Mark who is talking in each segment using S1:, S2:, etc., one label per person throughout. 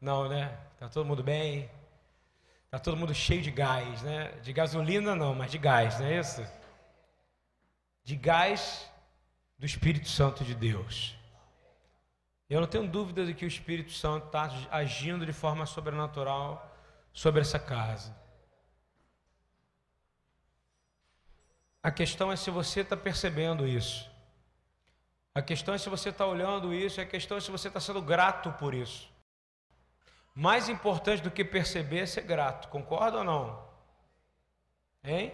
S1: Não, né? Tá todo mundo bem? Tá todo mundo cheio de gás, né? De gasolina não, mas de gás, não é isso? De gás do Espírito Santo de Deus. Eu não tenho dúvida de que o Espírito Santo está agindo de forma sobrenatural sobre essa casa. A questão é se você está percebendo isso. A questão é se você está olhando isso, a questão é se você está sendo grato por isso. Mais importante do que perceber é ser grato, concorda ou não? Hein?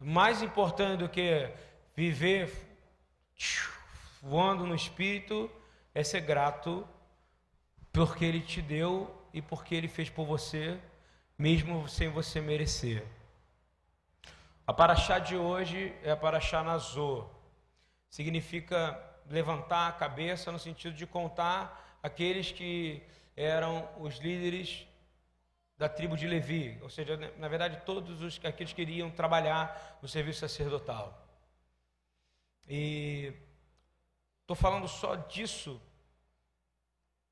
S1: Mais importante do que viver voando no Espírito é ser grato porque Ele te deu e porque Ele fez por você, mesmo sem você merecer. A paraxá de hoje é a paraxá Nazô. Significa levantar a cabeça no sentido de contar aqueles que eram os líderes da tribo de Levi, ou seja, na verdade todos os aqueles que iriam trabalhar no serviço sacerdotal. E Estou falando só disso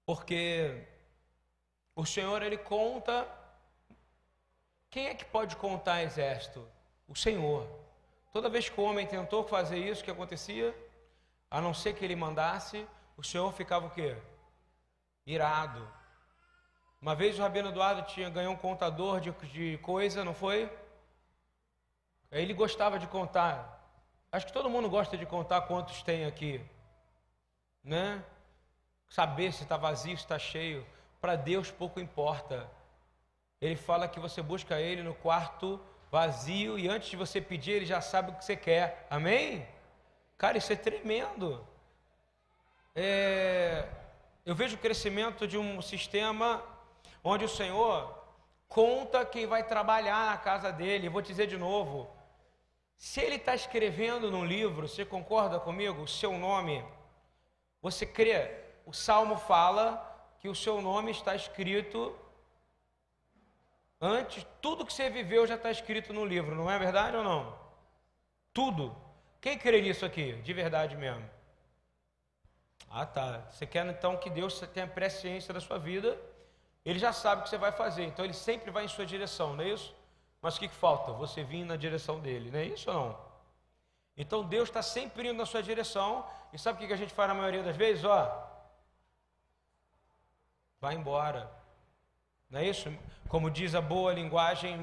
S1: porque o Senhor ele conta. Quem é que pode contar exército? O Senhor. Toda vez que o homem tentou fazer isso, o que acontecia? A não ser que ele mandasse, o Senhor ficava o quê? Irado. Uma vez o Rabino Eduardo tinha ganhou um contador de, de coisa, não foi? Ele gostava de contar. Acho que todo mundo gosta de contar quantos tem aqui né? Saber se está vazio, se está cheio. Para Deus pouco importa. Ele fala que você busca Ele no quarto vazio e antes de você pedir, Ele já sabe o que você quer. Amém? Cara, isso é tremendo. É... Eu vejo o crescimento de um sistema onde o Senhor conta quem vai trabalhar na casa dele. Vou dizer de novo. Se ele está escrevendo num livro, você concorda comigo? O seu nome você crê? O salmo fala que o seu nome está escrito antes, tudo que você viveu já está escrito no livro, não é verdade ou não? Tudo. Quem crê nisso aqui, de verdade mesmo? Ah, tá. Você quer então que Deus tenha presciência da sua vida, ele já sabe o que você vai fazer, então ele sempre vai em sua direção, não é isso? Mas o que, que falta? Você vir na direção dele, não é isso ou não? Então Deus está sempre indo na sua direção. E sabe o que a gente faz na maioria das vezes? Ó, vai embora. Não é isso? Como diz a boa linguagem,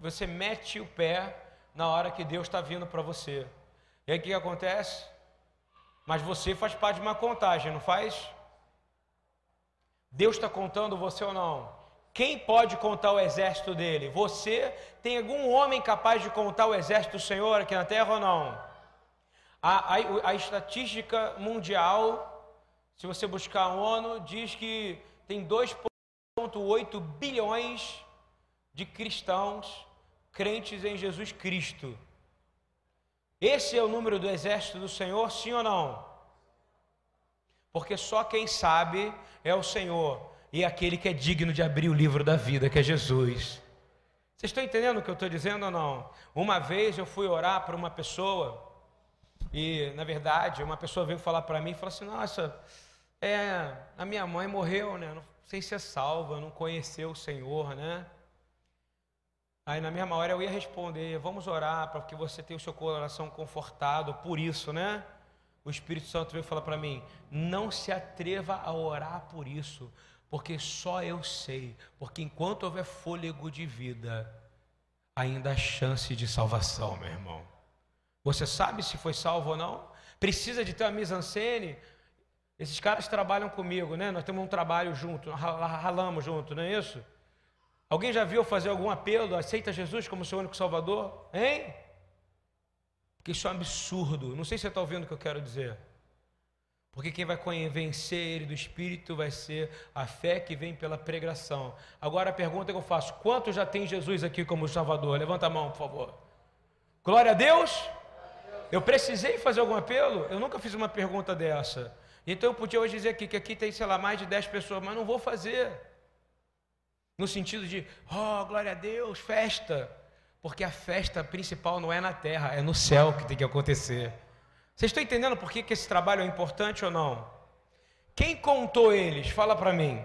S1: você mete o pé na hora que Deus está vindo para você. E aí o que acontece? Mas você faz parte de uma contagem, não faz? Deus está contando você ou não? Quem pode contar o exército dele? Você tem algum homem capaz de contar o exército do Senhor aqui na terra ou não? A, a, a estatística mundial, se você buscar a ONU, diz que tem 2,8 bilhões de cristãos crentes em Jesus Cristo. Esse é o número do exército do Senhor, sim ou não? Porque só quem sabe é o Senhor e é aquele que é digno de abrir o livro da vida, que é Jesus. Vocês estão entendendo o que eu estou dizendo ou não? Uma vez eu fui orar para uma pessoa e, na verdade, uma pessoa veio falar para mim e falou assim: Nossa, é, a minha mãe morreu, né? Não sei se é salva, não conheceu o Senhor, né? Aí, na mesma hora, eu ia responder: Vamos orar para que você tenha o seu coração confortado por isso, né? O Espírito Santo veio falar para mim: Não se atreva a orar por isso, porque só eu sei, porque enquanto houver fôlego de vida, ainda há chance de salvação, meu irmão. Você sabe se foi salvo ou não? Precisa de ter uma mise-en-scène? Esses caras trabalham comigo, né? Nós temos um trabalho junto, ralamos junto, não é isso? Alguém já viu fazer algum apelo? Aceita Jesus como seu único Salvador? Hein? Porque isso é um absurdo. Não sei se você está ouvindo o que eu quero dizer. Porque quem vai convencer ele do Espírito vai ser a fé que vem pela pregação. Agora a pergunta que eu faço: quantos já tem Jesus aqui como Salvador? Levanta a mão, por favor. Glória a Deus. Eu precisei fazer algum apelo? Eu nunca fiz uma pergunta dessa. Então eu podia hoje dizer aqui que aqui tem, sei lá, mais de 10 pessoas, mas não vou fazer. No sentido de, oh, glória a Deus, festa. Porque a festa principal não é na terra, é no céu que tem que acontecer. Vocês estão entendendo por que, que esse trabalho é importante ou não? Quem contou eles? Fala para mim.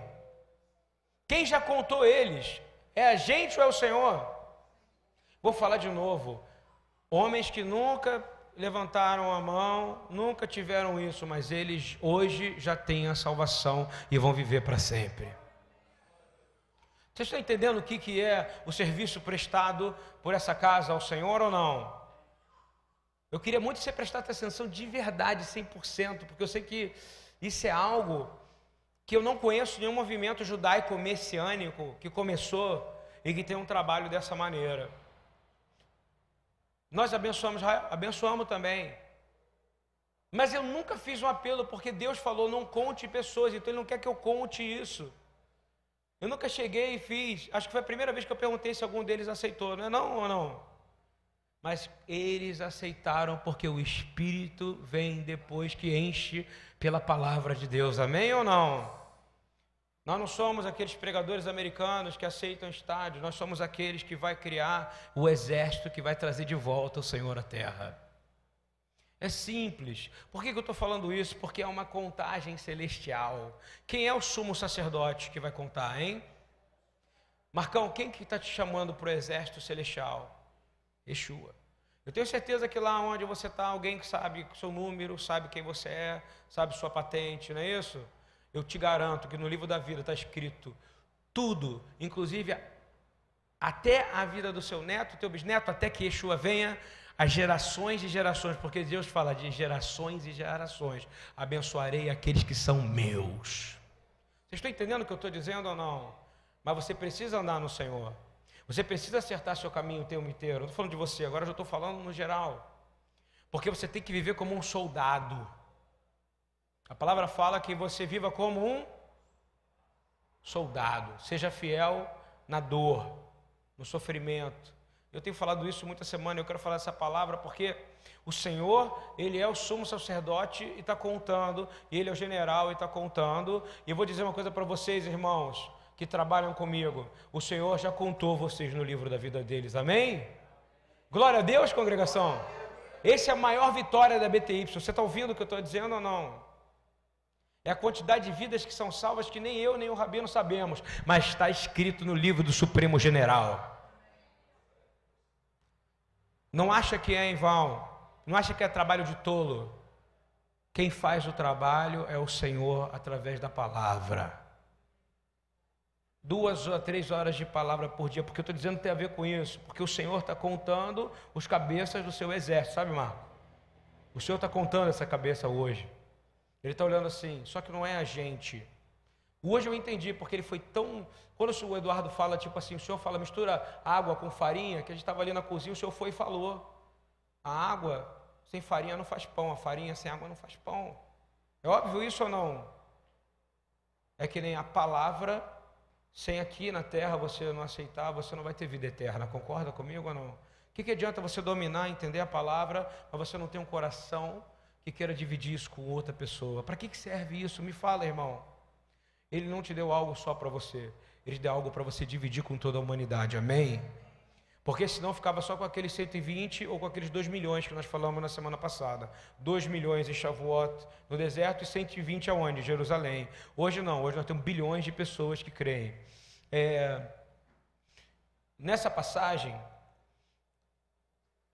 S1: Quem já contou eles? É a gente ou é o Senhor? Vou falar de novo. Homens que nunca levantaram a mão, nunca tiveram isso, mas eles hoje já têm a salvação e vão viver para sempre. Vocês estão entendendo o que, que é o serviço prestado por essa casa ao Senhor ou não? Eu queria muito que você prestasse atenção de verdade, 100%, porque eu sei que isso é algo que eu não conheço nenhum movimento judaico messiânico que começou e que tem um trabalho dessa maneira. Nós abençoamos, abençoamos também. Mas eu nunca fiz um apelo porque Deus falou: não conte pessoas, então Ele não quer que eu conte isso. Eu nunca cheguei e fiz. Acho que foi a primeira vez que eu perguntei se algum deles aceitou, não é não ou não? Mas eles aceitaram porque o Espírito vem depois que enche pela palavra de Deus, amém ou não? Nós não somos aqueles pregadores americanos que aceitam estádios, nós somos aqueles que vai criar o exército que vai trazer de volta o Senhor à terra. É simples. Por que, eu estou falando isso? Porque é uma contagem celestial. Quem é o sumo sacerdote que vai contar, hein? Marcão, quem que está te chamando para o exército celestial? Yeshua. Eu tenho certeza que lá onde você está, alguém que sabe seu número, sabe quem você é, sabe sua patente, não é isso? Eu te garanto que no livro da vida está escrito tudo, inclusive até a vida do seu neto, teu bisneto, até que Yeshua venha, as gerações e gerações, porque Deus fala de gerações e gerações. Abençoarei aqueles que são meus. Vocês estão entendendo o que eu estou dizendo ou não? Mas você precisa andar no Senhor. Você precisa acertar seu caminho o tempo inteiro. Não estou falando de você, agora eu estou falando no geral. Porque você tem que viver como um soldado. A palavra fala que você viva como um soldado. Seja fiel na dor, no sofrimento. Eu tenho falado isso muita semana, eu quero falar essa palavra porque o Senhor, Ele é o sumo sacerdote e está contando, Ele é o general e está contando. E eu vou dizer uma coisa para vocês, irmãos que trabalham comigo, o Senhor já contou vocês no livro da vida deles, amém? Glória a Deus, congregação. Essa é a maior vitória da BTY. Você está ouvindo o que eu estou dizendo ou não? É a quantidade de vidas que são salvas que nem eu nem o Rabino sabemos, mas está escrito no livro do Supremo General. Não acha que é em vão, não acha que é trabalho de tolo. Quem faz o trabalho é o Senhor através da palavra duas a três horas de palavra por dia, porque eu estou dizendo que tem a ver com isso, porque o Senhor está contando os cabeças do seu exército, sabe, Marco? O Senhor está contando essa cabeça hoje. Ele está olhando assim, só que não é a gente. Hoje eu entendi, porque ele foi tão. Quando o Eduardo fala, tipo assim, o senhor fala, mistura água com farinha, que a gente estava ali na cozinha, o senhor foi e falou: a água sem farinha não faz pão, a farinha sem água não faz pão. É óbvio isso ou não? É que nem a palavra sem aqui na terra você não aceitar, você não vai ter vida eterna. Concorda comigo ou não? O que, que adianta você dominar, entender a palavra, mas você não tem um coração que queira dividir isso com outra pessoa? Para que, que serve isso? Me fala, irmão. Ele não te deu algo só para você, ele deu algo para você dividir com toda a humanidade. Amém? Porque senão ficava só com aqueles 120 ou com aqueles 2 milhões que nós falamos na semana passada. 2 milhões em Shavuot no deserto e 120 aonde? Jerusalém. Hoje não, hoje nós temos bilhões de pessoas que creem. É, nessa passagem,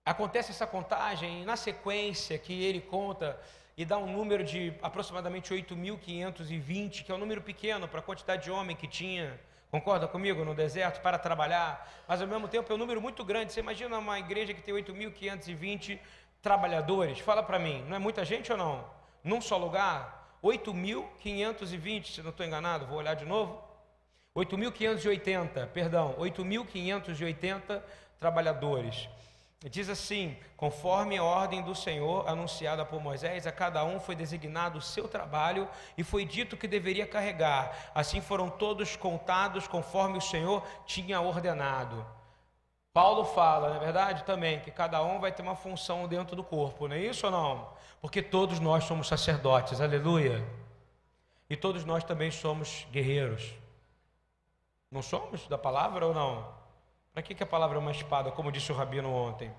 S1: acontece essa contagem e na sequência que ele conta e dá um número de aproximadamente 8.520, que é um número pequeno para a quantidade de homem que tinha Concorda comigo? No deserto para trabalhar, mas ao mesmo tempo é um número muito grande. Você imagina uma igreja que tem 8.520 trabalhadores? Fala para mim, não é muita gente ou não? Num só lugar? 8.520, se não estou enganado, vou olhar de novo. 8.580, perdão, 8.580 trabalhadores. Diz assim: conforme a ordem do Senhor anunciada por Moisés, a cada um foi designado o seu trabalho e foi dito que deveria carregar. Assim foram todos contados conforme o Senhor tinha ordenado. Paulo fala, na é verdade, também, que cada um vai ter uma função dentro do corpo, não é isso ou não? Porque todos nós somos sacerdotes, aleluia. E todos nós também somos guerreiros. Não somos da palavra ou não? Para que, que a palavra é uma espada, como disse o Rabino ontem?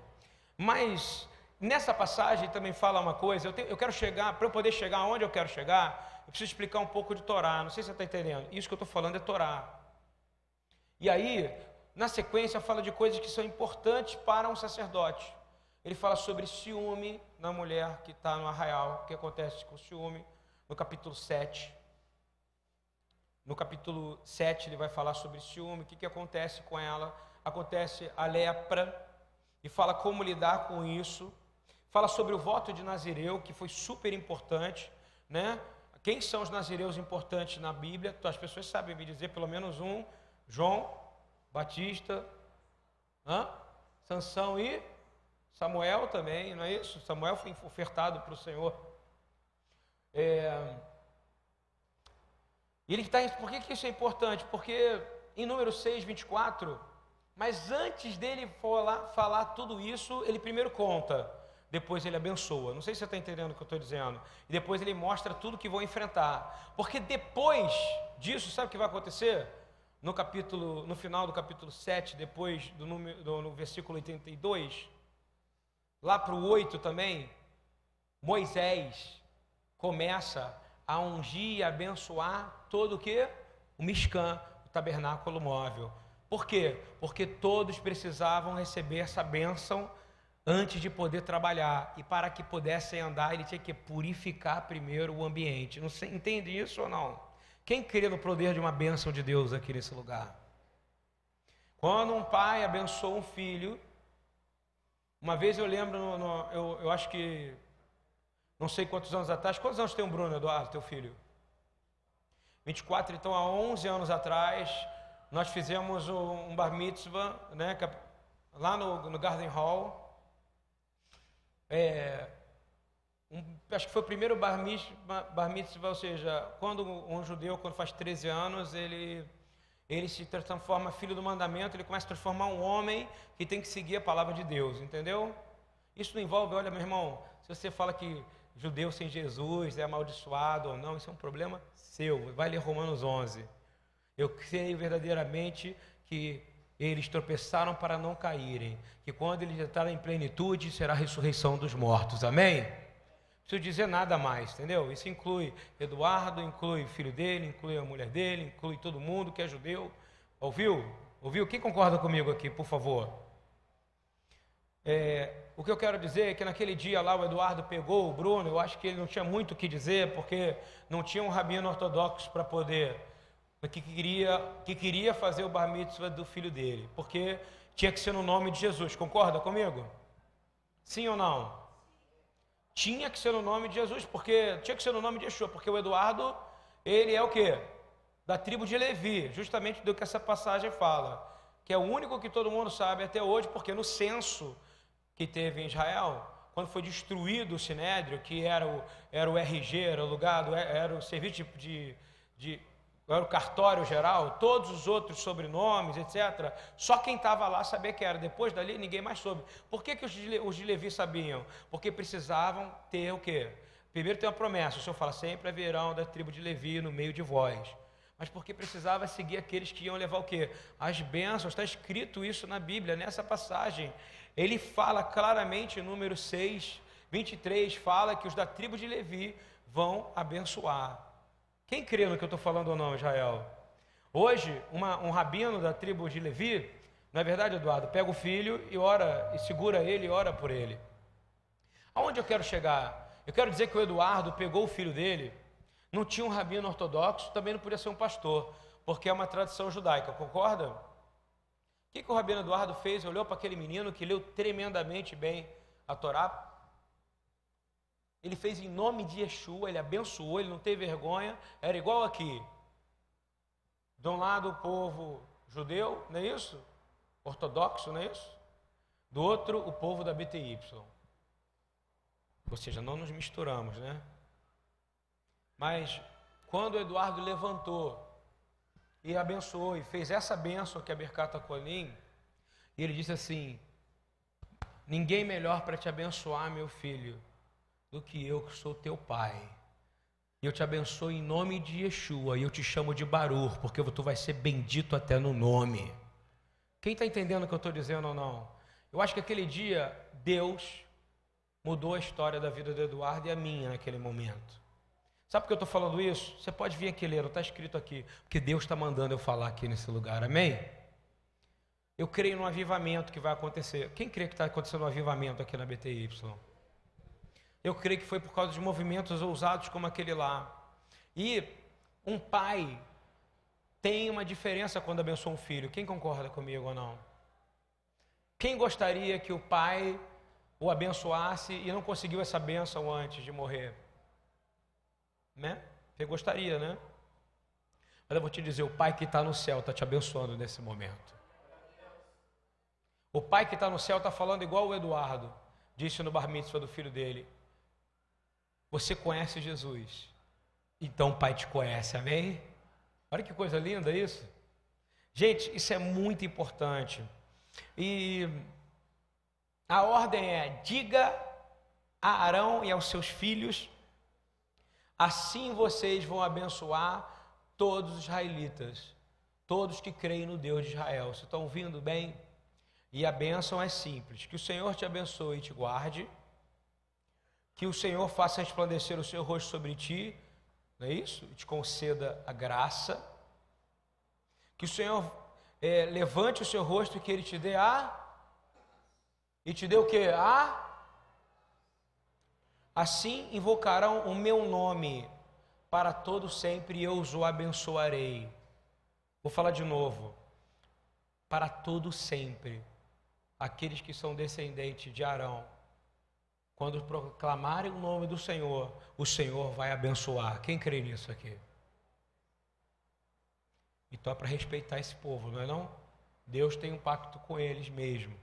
S1: Mas nessa passagem também fala uma coisa, eu, tenho, eu quero chegar, para eu poder chegar aonde eu quero chegar, eu preciso explicar um pouco de Torá. Não sei se você está entendendo. Isso que eu estou falando é Torá. E aí, na sequência, fala de coisas que são importantes para um sacerdote. Ele fala sobre ciúme na mulher que está no arraial, o que acontece com ciúme, no capítulo 7. No capítulo 7, ele vai falar sobre ciúme, o que, que acontece com ela. Acontece a lepra, e fala como lidar com isso. Fala sobre o voto de Nazireu, que foi super importante, né? Quem são os nazireus importantes na Bíblia? As pessoas sabem me dizer pelo menos um: João, Batista, hã? Sansão e Samuel também, não é isso? Samuel foi ofertado para o Senhor. É... Ele está. Por que, que isso é importante? Porque em número 6, 24, mas antes dele falar, falar tudo isso, ele primeiro conta, depois ele abençoa. Não sei se você está entendendo o que eu estou dizendo. E depois ele mostra tudo que vão enfrentar. Porque depois disso, sabe o que vai acontecer? No capítulo, no final do capítulo 7, depois do, número, do no versículo 82, lá para o 8 também, Moisés começa a ungir e abençoar todo o que? O Mishkan, o tabernáculo móvel. Por quê? Porque todos precisavam receber essa bênção antes de poder trabalhar. E para que pudessem andar, ele tinha que purificar primeiro o ambiente. Não sei, entende isso ou não? Quem crê no poder de uma bênção de Deus aqui nesse lugar? Quando um pai abençoa um filho, uma vez eu lembro, no, no, eu, eu acho que, não sei quantos anos atrás, quantos anos tem o Bruno Eduardo, teu filho? 24, então há 11 anos atrás, nós fizemos um bar mitzvah, né, lá no, no Garden Hall. É, um, acho que foi o primeiro bar mitzvah, bar mitzvah, ou seja, quando um judeu, quando faz 13 anos, ele, ele se transforma filho do mandamento, ele começa a transformar um homem que tem que seguir a palavra de Deus, entendeu? Isso não envolve, olha, meu irmão, se você fala que judeu sem Jesus é amaldiçoado ou não, isso é um problema seu. Vai ler Romanos 11. Eu creio verdadeiramente que eles tropeçaram para não caírem, que quando eles entrarem em plenitude será a ressurreição dos mortos. Amém? Preciso dizer nada mais, entendeu? Isso inclui Eduardo, inclui o filho dele, inclui a mulher dele, inclui todo mundo que é judeu. Ouviu? Ouviu? Quem concorda comigo aqui, por favor? É, o que eu quero dizer é que naquele dia lá o Eduardo pegou o Bruno, eu acho que ele não tinha muito o que dizer, porque não tinha um rabino ortodoxo para poder que queria, que queria fazer o bar mitzvah do filho dele, porque tinha que ser no nome de Jesus. Concorda comigo? Sim ou não? Tinha que ser no nome de Jesus, porque tinha que ser no nome de Yeshua, porque o Eduardo, ele é o quê? Da tribo de Levi, justamente do que essa passagem fala, que é o único que todo mundo sabe até hoje, porque no censo que teve em Israel, quando foi destruído o Sinédrio, que era o, era o RG, era o lugar, do, era o serviço de, de era o cartório geral, todos os outros sobrenomes, etc. Só quem estava lá sabia que era. Depois dali, ninguém mais soube. Por que, que os, de, os de Levi sabiam? Porque precisavam ter o quê? Primeiro tem uma promessa, o Senhor fala, sempre haverão da tribo de Levi no meio de vós. Mas porque precisava seguir aqueles que iam levar o quê? As bênçãos, está escrito isso na Bíblia, nessa passagem. Ele fala claramente, número 6, 23, fala que os da tribo de Levi vão abençoar. Quem crê no que eu estou falando ou não, Israel? Hoje, uma, um rabino da tribo de Levi, não é verdade, Eduardo? Pega o filho e ora, e segura ele e ora por ele. Aonde eu quero chegar? Eu quero dizer que o Eduardo pegou o filho dele, não tinha um rabino ortodoxo, também não podia ser um pastor, porque é uma tradição judaica, concorda? O que, que o rabino Eduardo fez? Olhou para aquele menino que leu tremendamente bem a Torá, ele fez em nome de Yeshua, ele abençoou, ele não teve vergonha, era igual aqui. De um lado o povo judeu, não é isso? Ortodoxo, não é isso? Do outro o povo da BTY. Ou seja, não nos misturamos, né? Mas quando Eduardo levantou e abençoou e fez essa bênção que a Bercata Colim, ele disse assim: Ninguém melhor para te abençoar, meu filho, do que eu que sou teu pai. E eu te abençoo em nome de Yeshua, e eu te chamo de Barur, porque tu vai ser bendito até no nome. Quem está entendendo o que eu estou dizendo ou não? Eu acho que aquele dia, Deus mudou a história da vida do Eduardo e a minha naquele momento. Sabe por que eu estou falando isso? Você pode vir aqui ler, está escrito aqui, porque Deus está mandando eu falar aqui nesse lugar, amém? Eu creio no avivamento que vai acontecer. Quem crê que está acontecendo um avivamento aqui na BTY? Eu creio que foi por causa de movimentos ousados como aquele lá. E um pai tem uma diferença quando abençoa um filho. Quem concorda comigo ou não? Quem gostaria que o pai o abençoasse e não conseguiu essa bênção antes de morrer? Né? Você gostaria, né? Mas eu vou te dizer, o pai que está no céu está te abençoando nesse momento. O pai que está no céu está falando igual o Eduardo disse no bar mitzvah do filho dele. Você conhece Jesus, então o pai te conhece, amém? Olha que coisa linda isso. Gente, isso é muito importante. E a ordem é: diga a Arão e aos seus filhos, assim vocês vão abençoar todos os israelitas, todos que creem no Deus de Israel. Vocês estão ouvindo bem? E a bênção é simples: que o Senhor te abençoe e te guarde, que o Senhor faça resplandecer o seu rosto sobre ti, não é isso? E te conceda a graça, que o Senhor é, levante o seu rosto e que Ele te dê a. E te dê o que? A. Assim invocarão o meu nome para todo sempre e eu os abençoarei. Vou falar de novo. Para todo sempre, aqueles que são descendentes de Arão, quando proclamarem o nome do Senhor, o Senhor vai abençoar. Quem crê nisso aqui? Então é para respeitar esse povo, não é não? Deus tem um pacto com eles mesmo.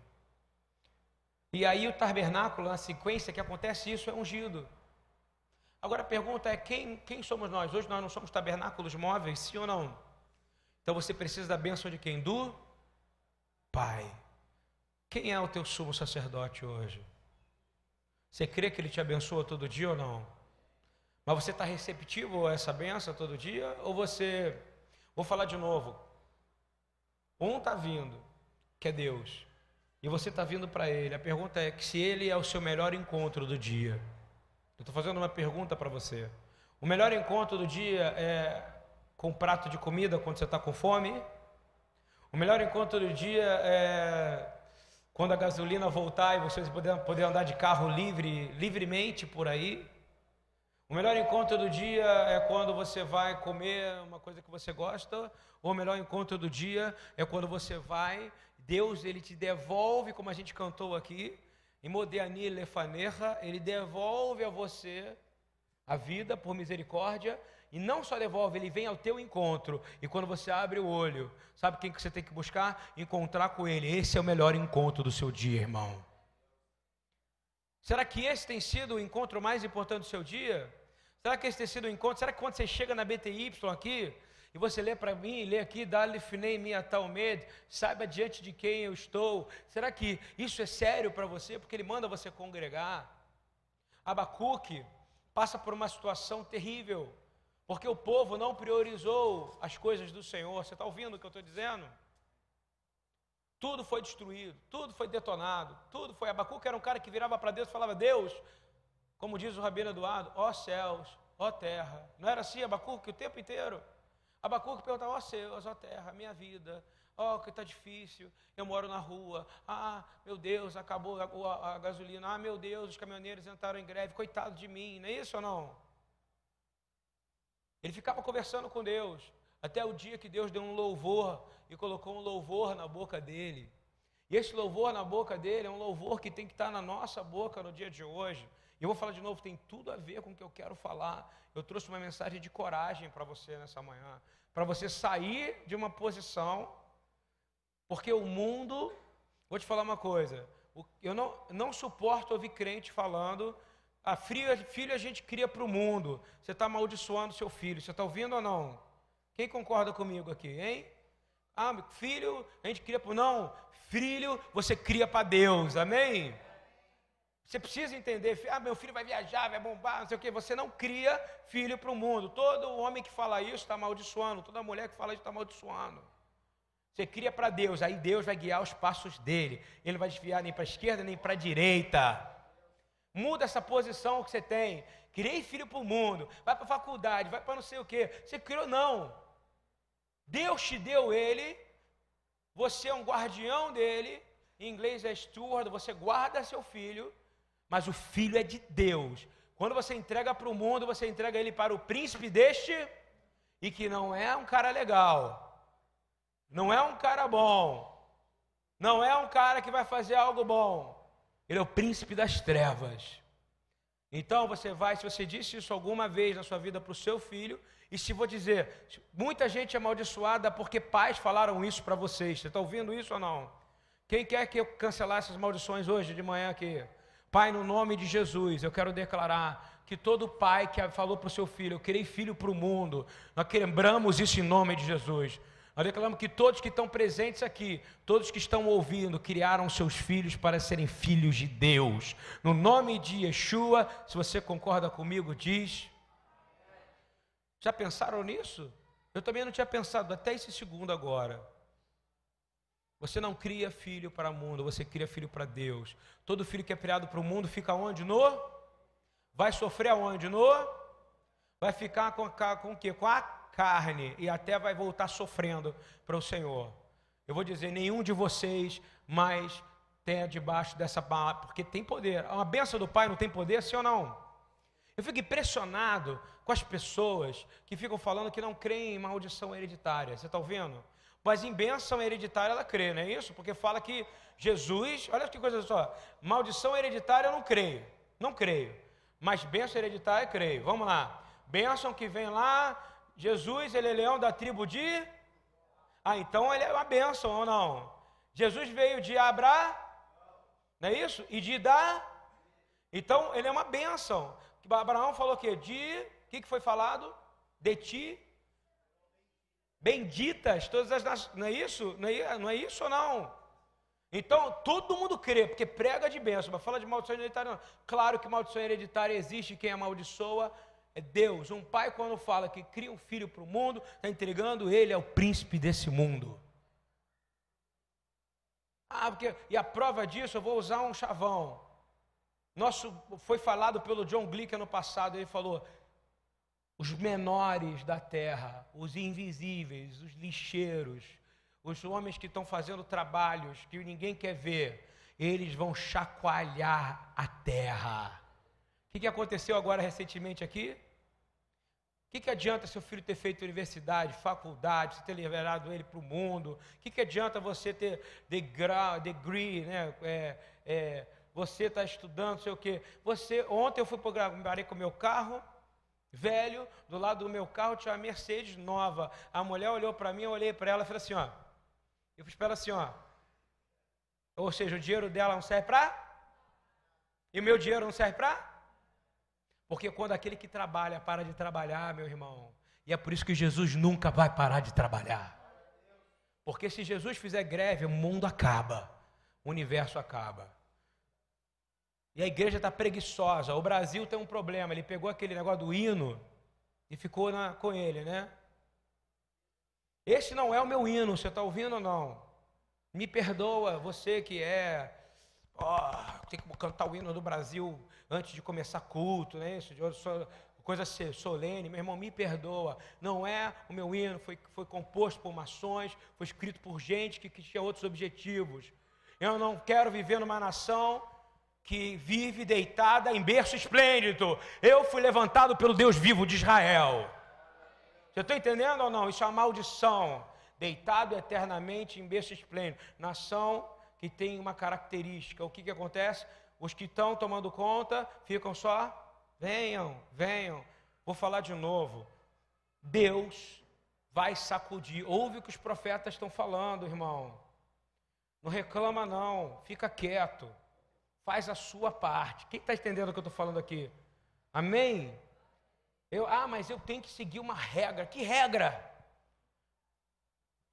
S1: E aí o tabernáculo, na sequência que acontece isso, é ungido. Agora a pergunta é: quem, quem somos nós? Hoje nós não somos tabernáculos móveis, sim ou não? Então você precisa da bênção de quem? Do Pai. Quem é o teu sumo sacerdote hoje? Você crê que ele te abençoa todo dia ou não? Mas você está receptivo a essa benção todo dia? Ou você Vou falar de novo. Um está vindo, que é Deus, e você está vindo para Ele. A pergunta é que se Ele é o seu melhor encontro do dia. Eu estou fazendo uma pergunta para você. O melhor encontro do dia é com um prato de comida quando você está com fome? O melhor encontro do dia é quando a gasolina voltar e vocês poder, andar de carro livre, livremente por aí? O melhor encontro do dia é quando você vai comer uma coisa que você gosta, ou o melhor encontro do dia é quando você vai, Deus ele te devolve, como a gente cantou aqui, em Modeani Lefanerra, ele devolve a você a vida por misericórdia, e não só devolve, ele vem ao teu encontro, e quando você abre o olho, sabe quem que você tem que buscar? Encontrar com ele. Esse é o melhor encontro do seu dia, irmão. Será que esse tem sido o encontro mais importante do seu dia? Será que esse tem sido um encontro? Será que quando você chega na BTY aqui, e você lê para mim, lê aqui, dá-lhe finei minha tal medo, saiba diante de quem eu estou. Será que isso é sério para você? Porque ele manda você congregar. Abacuque passa por uma situação terrível, porque o povo não priorizou as coisas do Senhor. Você está ouvindo o que eu estou dizendo? Tudo foi destruído, tudo foi detonado, tudo foi. Abacuque era um cara que virava para Deus e falava: Deus, como diz o Rabino Eduardo, ó céus, ó terra. Não era assim Abacuque o tempo inteiro? Abacuque perguntava, ó céus, ó terra, minha vida, ó que está difícil, eu moro na rua, ah, meu Deus, acabou a, a, a, gasolina, ah, meu Deus, os caminhoneiros entraram em greve, coitado de mim, não é isso ou não? Ele ficava conversando com Deus, até o dia que Deus deu um louvor e colocou um louvor na boca dele. E esse louvor na boca dele é um louvor que tem que estar na nossa boca no dia de hoje. E eu vou falar de novo, tem tudo a ver com o que eu quero falar. Eu trouxe uma mensagem de coragem para você nessa manhã, para você sair de uma posição, porque o mundo, vou te falar uma coisa, eu não, não suporto ouvir crente falando, a filho, filho a gente cria para o mundo, você está amaldiçoando seu filho, você está ouvindo ou não? Quem concorda comigo aqui, hein? Ah, filho, a gente cria para. Não, filho, você cria para Deus, amém? Você precisa entender, ah, meu filho vai viajar, vai bombar, não sei o quê. Você não cria filho para o mundo. Todo homem que fala isso está amaldiçoando, toda mulher que fala isso está amaldiçoando. Você cria para Deus, aí Deus vai guiar os passos dele. Ele vai desviar nem para a esquerda nem para a direita. Muda essa posição que você tem. Criei filho para o mundo, vai para a faculdade, vai para não sei o quê. Você criou, não. Deus te deu ele, você é um guardião dele, em inglês é steward, você guarda seu filho, mas o filho é de Deus. Quando você entrega para o mundo, você entrega ele para o príncipe deste, e que não é um cara legal, não é um cara bom, não é um cara que vai fazer algo bom, ele é o príncipe das trevas. Então você vai, se você disse isso alguma vez na sua vida para o seu filho, e se vou dizer, muita gente é amaldiçoada porque pais falaram isso para vocês. Você está ouvindo isso ou não? Quem quer que eu cancelar essas maldições hoje de manhã aqui? Pai, no nome de Jesus, eu quero declarar que todo pai que falou para o seu filho, eu querei filho para o mundo, nós quebramos isso em nome de Jesus. Nós declaramos que todos que estão presentes aqui, todos que estão ouvindo, criaram seus filhos para serem filhos de Deus. No nome de Yeshua, se você concorda comigo, diz. Já pensaram nisso? Eu também não tinha pensado até esse segundo agora. Você não cria filho para o mundo, você cria filho para Deus. Todo filho que é criado para o mundo fica onde? No? Vai sofrer aonde? No? Vai ficar com, com o quê? Com a carne e até vai voltar sofrendo para o Senhor. Eu vou dizer, nenhum de vocês mais tenha debaixo dessa palavra, porque tem poder. Uma benção do Pai não tem poder, sim ou não? Eu fico impressionado com as pessoas que ficam falando que não creem em maldição hereditária. Você está ouvindo? Mas em bênção hereditária ela crê, não é isso? Porque fala que Jesus, olha que coisa só, maldição hereditária eu não creio, não creio. Mas bênção hereditária creio. Vamos lá. Bênção que vem lá Jesus, ele é leão da tribo de. Ah, então ele é uma bênção ou não? Jesus veio de Abra, não é isso? E de dar. Então ele é uma bênção. Abraão falou o quê? De. O que, que foi falado? De ti. Benditas todas as nações. Não é isso? Não é, não é isso ou não? Então, todo mundo crê, porque prega de bênção, mas fala de maldição hereditária não. Claro que maldição hereditária existe, quem amaldiçoa é Deus. Um pai, quando fala que cria um filho para o mundo, está entregando ele ao príncipe desse mundo. Ah, porque, e a prova disso, eu vou usar um chavão. Nosso, foi falado pelo John Glick ano passado, ele falou: os menores da terra, os invisíveis, os lixeiros, os homens que estão fazendo trabalhos que ninguém quer ver, eles vão chacoalhar a terra. O que, que aconteceu agora recentemente aqui? Que, que adianta seu filho ter feito universidade, faculdade, você ter liberado ele para o mundo? O que, que adianta você ter degrau, degree, né? É, é, você está estudando, sei o quê. Você, ontem eu fui para o com o meu carro, velho, do lado do meu carro tinha uma Mercedes nova. A mulher olhou para mim, eu olhei para ela e falei assim, ó. Eu fiz para ela assim, ó. Ou seja, o dinheiro dela não serve para? E o meu dinheiro não serve para? Porque quando aquele que trabalha para de trabalhar, meu irmão, e é por isso que Jesus nunca vai parar de trabalhar. Porque se Jesus fizer greve, o mundo acaba, o universo acaba. E a igreja está preguiçosa. O Brasil tem um problema. Ele pegou aquele negócio do hino e ficou na, com ele, né? Esse não é o meu hino, você está ouvindo ou não? Me perdoa, você que é. Oh, tem que cantar o hino do Brasil antes de começar culto, né? Isso, coisa solene, meu irmão, me perdoa. Não é o meu hino, foi, foi composto por maçons, foi escrito por gente que, que tinha outros objetivos. Eu não quero viver numa nação que vive deitada em berço esplêndido. Eu fui levantado pelo Deus vivo de Israel. Você está entendendo ou não? Isso é uma maldição. Deitado eternamente em berço esplêndido. Nação que tem uma característica. O que, que acontece? Os que estão tomando conta ficam só, venham, venham. Vou falar de novo. Deus vai sacudir. Ouve o que os profetas estão falando, irmão. Não reclama, não. Fica quieto. Faz a sua parte. Quem está entendendo o que eu estou falando aqui? Amém? Eu, ah, mas eu tenho que seguir uma regra. Que regra?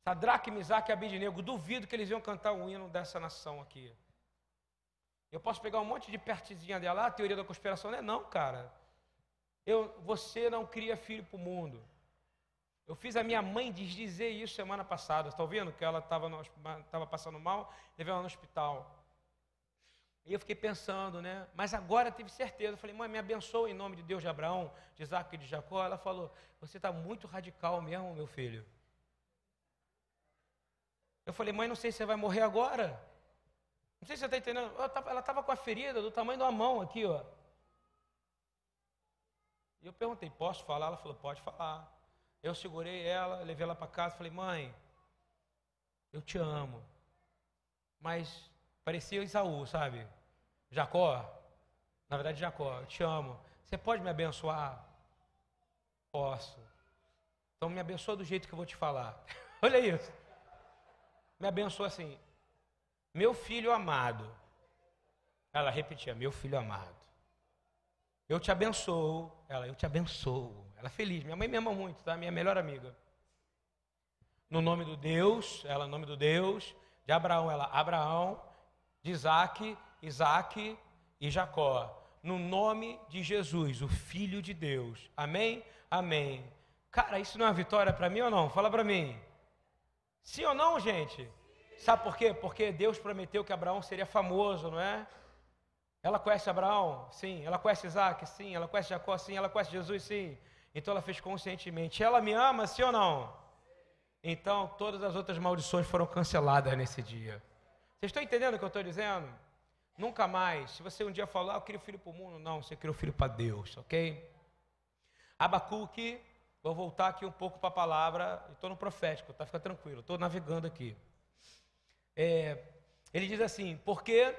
S1: Sadraque, Misaque e Abidinego, duvido que eles iam cantar o hino dessa nação aqui. Eu posso pegar um monte de pertezinha dela, ah, teoria da conspiração. Não é não, cara. Eu, você não cria filho para o mundo. Eu fiz a minha mãe desdizer isso semana passada. Está ouvindo? Que ela estava passando mal, levei ela no hospital. E eu fiquei pensando, né? Mas agora tive certeza. Eu falei, mãe, me abençoa em nome de Deus de Abraão, de Isaac e de Jacó. Ela falou, você está muito radical mesmo, meu filho. Eu falei, mãe, não sei se você vai morrer agora. Não sei se você está entendendo. Ela estava com a ferida do tamanho da mão aqui, ó. E eu perguntei, posso falar? Ela falou, pode falar. Eu segurei ela, levei ela para casa, falei, mãe, eu te amo. Mas parecia Isaú, sabe? Jacó, na verdade Jacó, eu te amo. Você pode me abençoar? Posso. Então me abençoa do jeito que eu vou te falar. Olha isso. Me abençoa assim. Meu filho amado. Ela repetia, meu filho amado. Eu te abençoo. Ela, eu te abençoo. Ela é feliz. Minha mãe me ama muito, tá? Minha melhor amiga. No nome do Deus, ela, no nome do Deus, de Abraão, ela, Abraão, de Isaac, Isaac e Jacó. No nome de Jesus, o Filho de Deus. Amém? Amém. Cara, isso não é uma vitória para mim ou não? Fala para mim. Sim ou não, gente? Sabe por quê? Porque Deus prometeu que Abraão seria famoso, não é? Ela conhece Abraão? Sim. Ela conhece Isaac? Sim. Ela conhece Jacó? Sim. Ela conhece Jesus? Sim. Então ela fez conscientemente. Ela me ama, sim ou não? Então todas as outras maldições foram canceladas nesse dia. Vocês estão entendendo o que eu estou dizendo? Nunca mais. Se você um dia falar, ah, eu queria um filho para o mundo, não, você queria um filho para Deus, ok? Abacuque, vou voltar aqui um pouco para a palavra, estou no profético, tá? Fica tranquilo, estou navegando aqui. É, ele diz assim: porque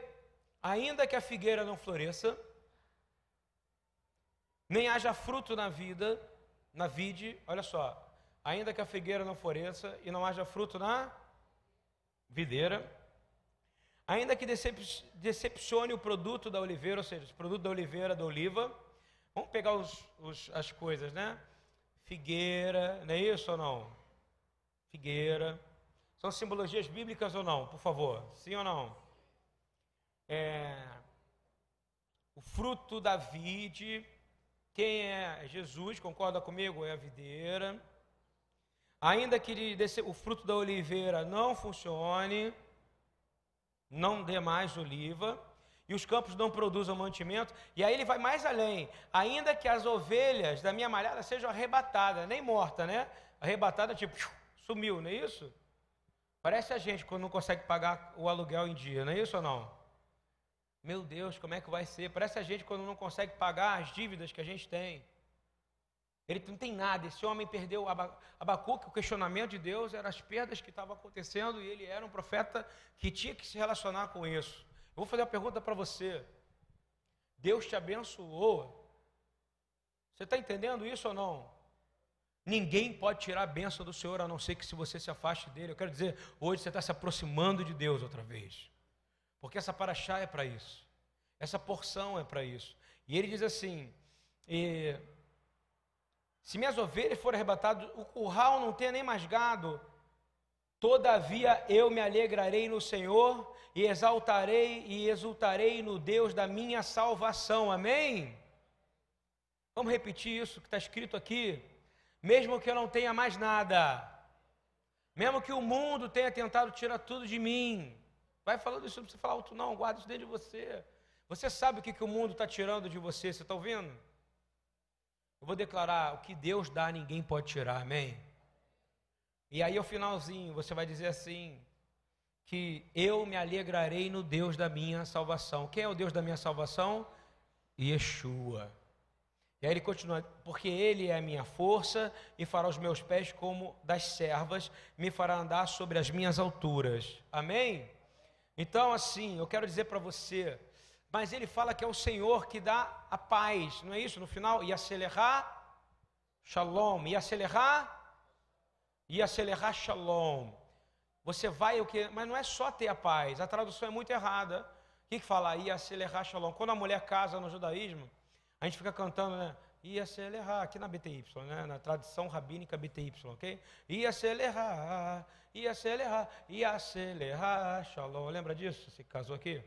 S1: ainda que a figueira não floresça, nem haja fruto na vida, na vide, olha só, ainda que a figueira não floresça e não haja fruto na videira, Ainda que decepcione o produto da oliveira, ou seja, o produto da oliveira, da oliva, vamos pegar os, os, as coisas, né? Figueira, não é isso ou não? Figueira. São simbologias bíblicas ou não, por favor? Sim ou não? É, o fruto da vide, quem é Jesus, concorda comigo? É a videira. Ainda que o fruto da oliveira não funcione, não dê mais oliva, e os campos não produzam mantimento. E aí ele vai mais além. Ainda que as ovelhas da minha malhada sejam arrebatadas, nem morta, né? Arrebatada, tipo, sumiu, não é isso? Parece a gente quando não consegue pagar o aluguel em dia, não é isso ou não? Meu Deus, como é que vai ser? Parece a gente quando não consegue pagar as dívidas que a gente tem. Ele não tem nada. Esse homem perdeu Abacuque. O questionamento de Deus era as perdas que estavam acontecendo e ele era um profeta que tinha que se relacionar com isso. Eu vou fazer uma pergunta para você. Deus te abençoou. Você está entendendo isso ou não? Ninguém pode tirar a bênção do Senhor a não ser que se você se afaste dele. Eu quero dizer, hoje você está se aproximando de Deus outra vez. Porque essa paraxá é para isso. Essa porção é para isso. E ele diz assim: e se minhas ovelhas forem arrebatadas, o curral não tenha nem mais gado. Todavia eu me alegrarei no Senhor e exaltarei e exultarei no Deus da minha salvação. Amém? Vamos repetir isso que está escrito aqui. Mesmo que eu não tenha mais nada, mesmo que o mundo tenha tentado tirar tudo de mim, vai falando isso, não precisa falar alto, não, guarda isso dentro de você. Você sabe o que, que o mundo está tirando de você, você está ouvindo? Eu vou declarar: o que Deus dá, ninguém pode tirar, amém? E aí, ao finalzinho, você vai dizer assim: que eu me alegrarei no Deus da minha salvação. Quem é o Deus da minha salvação? Yeshua. E aí ele continua: porque Ele é a minha força e fará os meus pés como das servas, me fará andar sobre as minhas alturas. Amém? Então, assim, eu quero dizer para você mas ele fala que é o Senhor que dá a paz, não é isso? No final, e acelerar shalom, e acelerar, e acelerar shalom. Você vai o que? Mas não é só ter a paz, a tradução é muito errada. O que, que fala? E acelerar shalom. Quando a mulher casa no judaísmo, a gente fica cantando, né? E acelerar, aqui na BTY, né? na tradição rabínica BTY, ok? E acelerar, e acelerar, e acelerar, shalom. Lembra disso? Se casou aqui?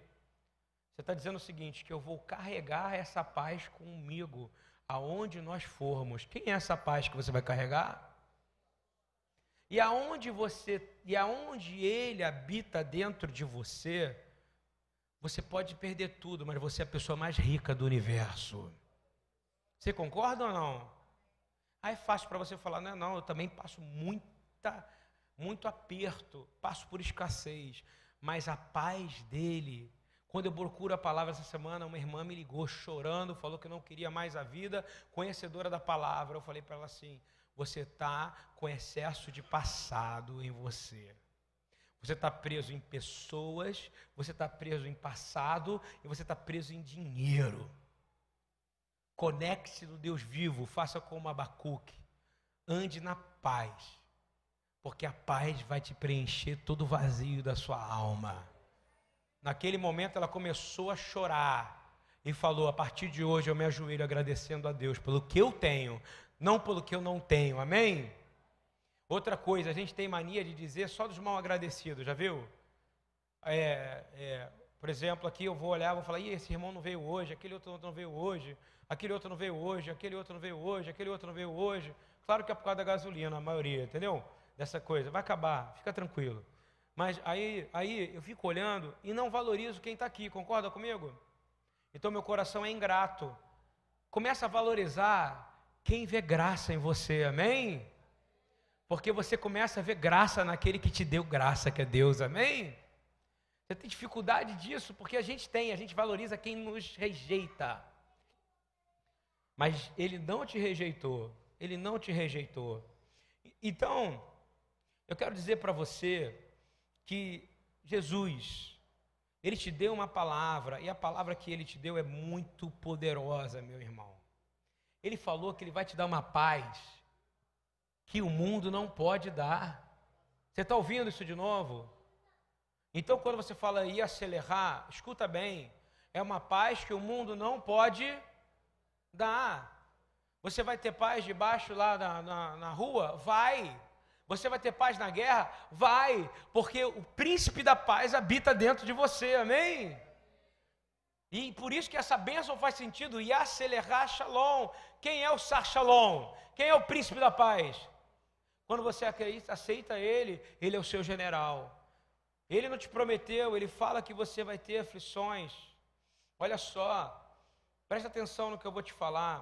S1: Você está dizendo o seguinte: que eu vou carregar essa paz comigo aonde nós formos. Quem é essa paz que você vai carregar? E aonde você e aonde ele habita dentro de você, Você pode perder tudo, mas você é a pessoa mais rica do universo. Você concorda ou não? Aí é fácil para você falar, não, não, eu também passo muita, muito aperto, passo por escassez, mas a paz dele. Quando eu procuro a palavra essa semana, uma irmã me ligou chorando, falou que não queria mais a vida, conhecedora da palavra. Eu falei para ela assim: você está com excesso de passado em você. Você está preso em pessoas, você está preso em passado e você está preso em dinheiro. Conecte-se no Deus vivo, faça como Abacuque. Ande na paz, porque a paz vai te preencher todo o vazio da sua alma. Naquele momento ela começou a chorar e falou: A partir de hoje eu me ajoelho agradecendo a Deus pelo que eu tenho, não pelo que eu não tenho. Amém? Outra coisa, a gente tem mania de dizer só dos mal agradecidos, já viu? É, é, por exemplo, aqui eu vou olhar, vou falar, esse irmão não veio hoje, aquele outro não veio hoje, aquele outro não veio hoje, aquele outro não veio hoje, aquele outro não veio hoje. Claro que é por causa da gasolina, a maioria, entendeu? Dessa coisa, vai acabar, fica tranquilo. Mas aí, aí eu fico olhando e não valorizo quem está aqui, concorda comigo? Então meu coração é ingrato. Começa a valorizar quem vê graça em você, amém? Porque você começa a ver graça naquele que te deu graça, que é Deus, amém? Você tem dificuldade disso, porque a gente tem, a gente valoriza quem nos rejeita. Mas ele não te rejeitou, ele não te rejeitou. Então, eu quero dizer para você que Jesus, ele te deu uma palavra, e a palavra que ele te deu é muito poderosa, meu irmão. Ele falou que ele vai te dar uma paz que o mundo não pode dar. Você está ouvindo isso de novo? Então, quando você fala ir acelerar, escuta bem, é uma paz que o mundo não pode dar. Você vai ter paz debaixo lá na, na, na rua? Vai. Você vai ter paz na guerra? Vai, porque o príncipe da paz habita dentro de você, amém? E por isso que essa bênção faz sentido, e acelerar Shalom. Quem é o Sar Shalom? Quem é o príncipe da paz? Quando você aceita ele, ele é o seu general. Ele não te prometeu, ele fala que você vai ter aflições. Olha só, preste atenção no que eu vou te falar.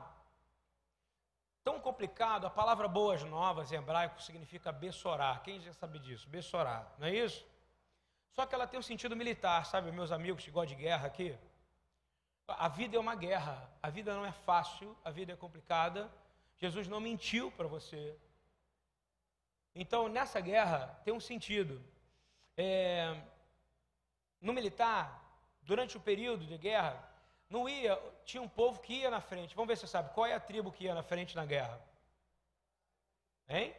S1: Tão complicado, a palavra boas novas em hebraico significa bessorar. Quem já sabe disso? Bessorar, não é isso? Só que ela tem um sentido militar, sabe, meus amigos que gostam de guerra aqui? A vida é uma guerra, a vida não é fácil, a vida é complicada. Jesus não mentiu para você. Então, nessa guerra, tem um sentido. É, no militar, durante o período de guerra, não ia, tinha um povo que ia na frente. Vamos ver se você sabe. Qual é a tribo que ia na frente na guerra? Hein?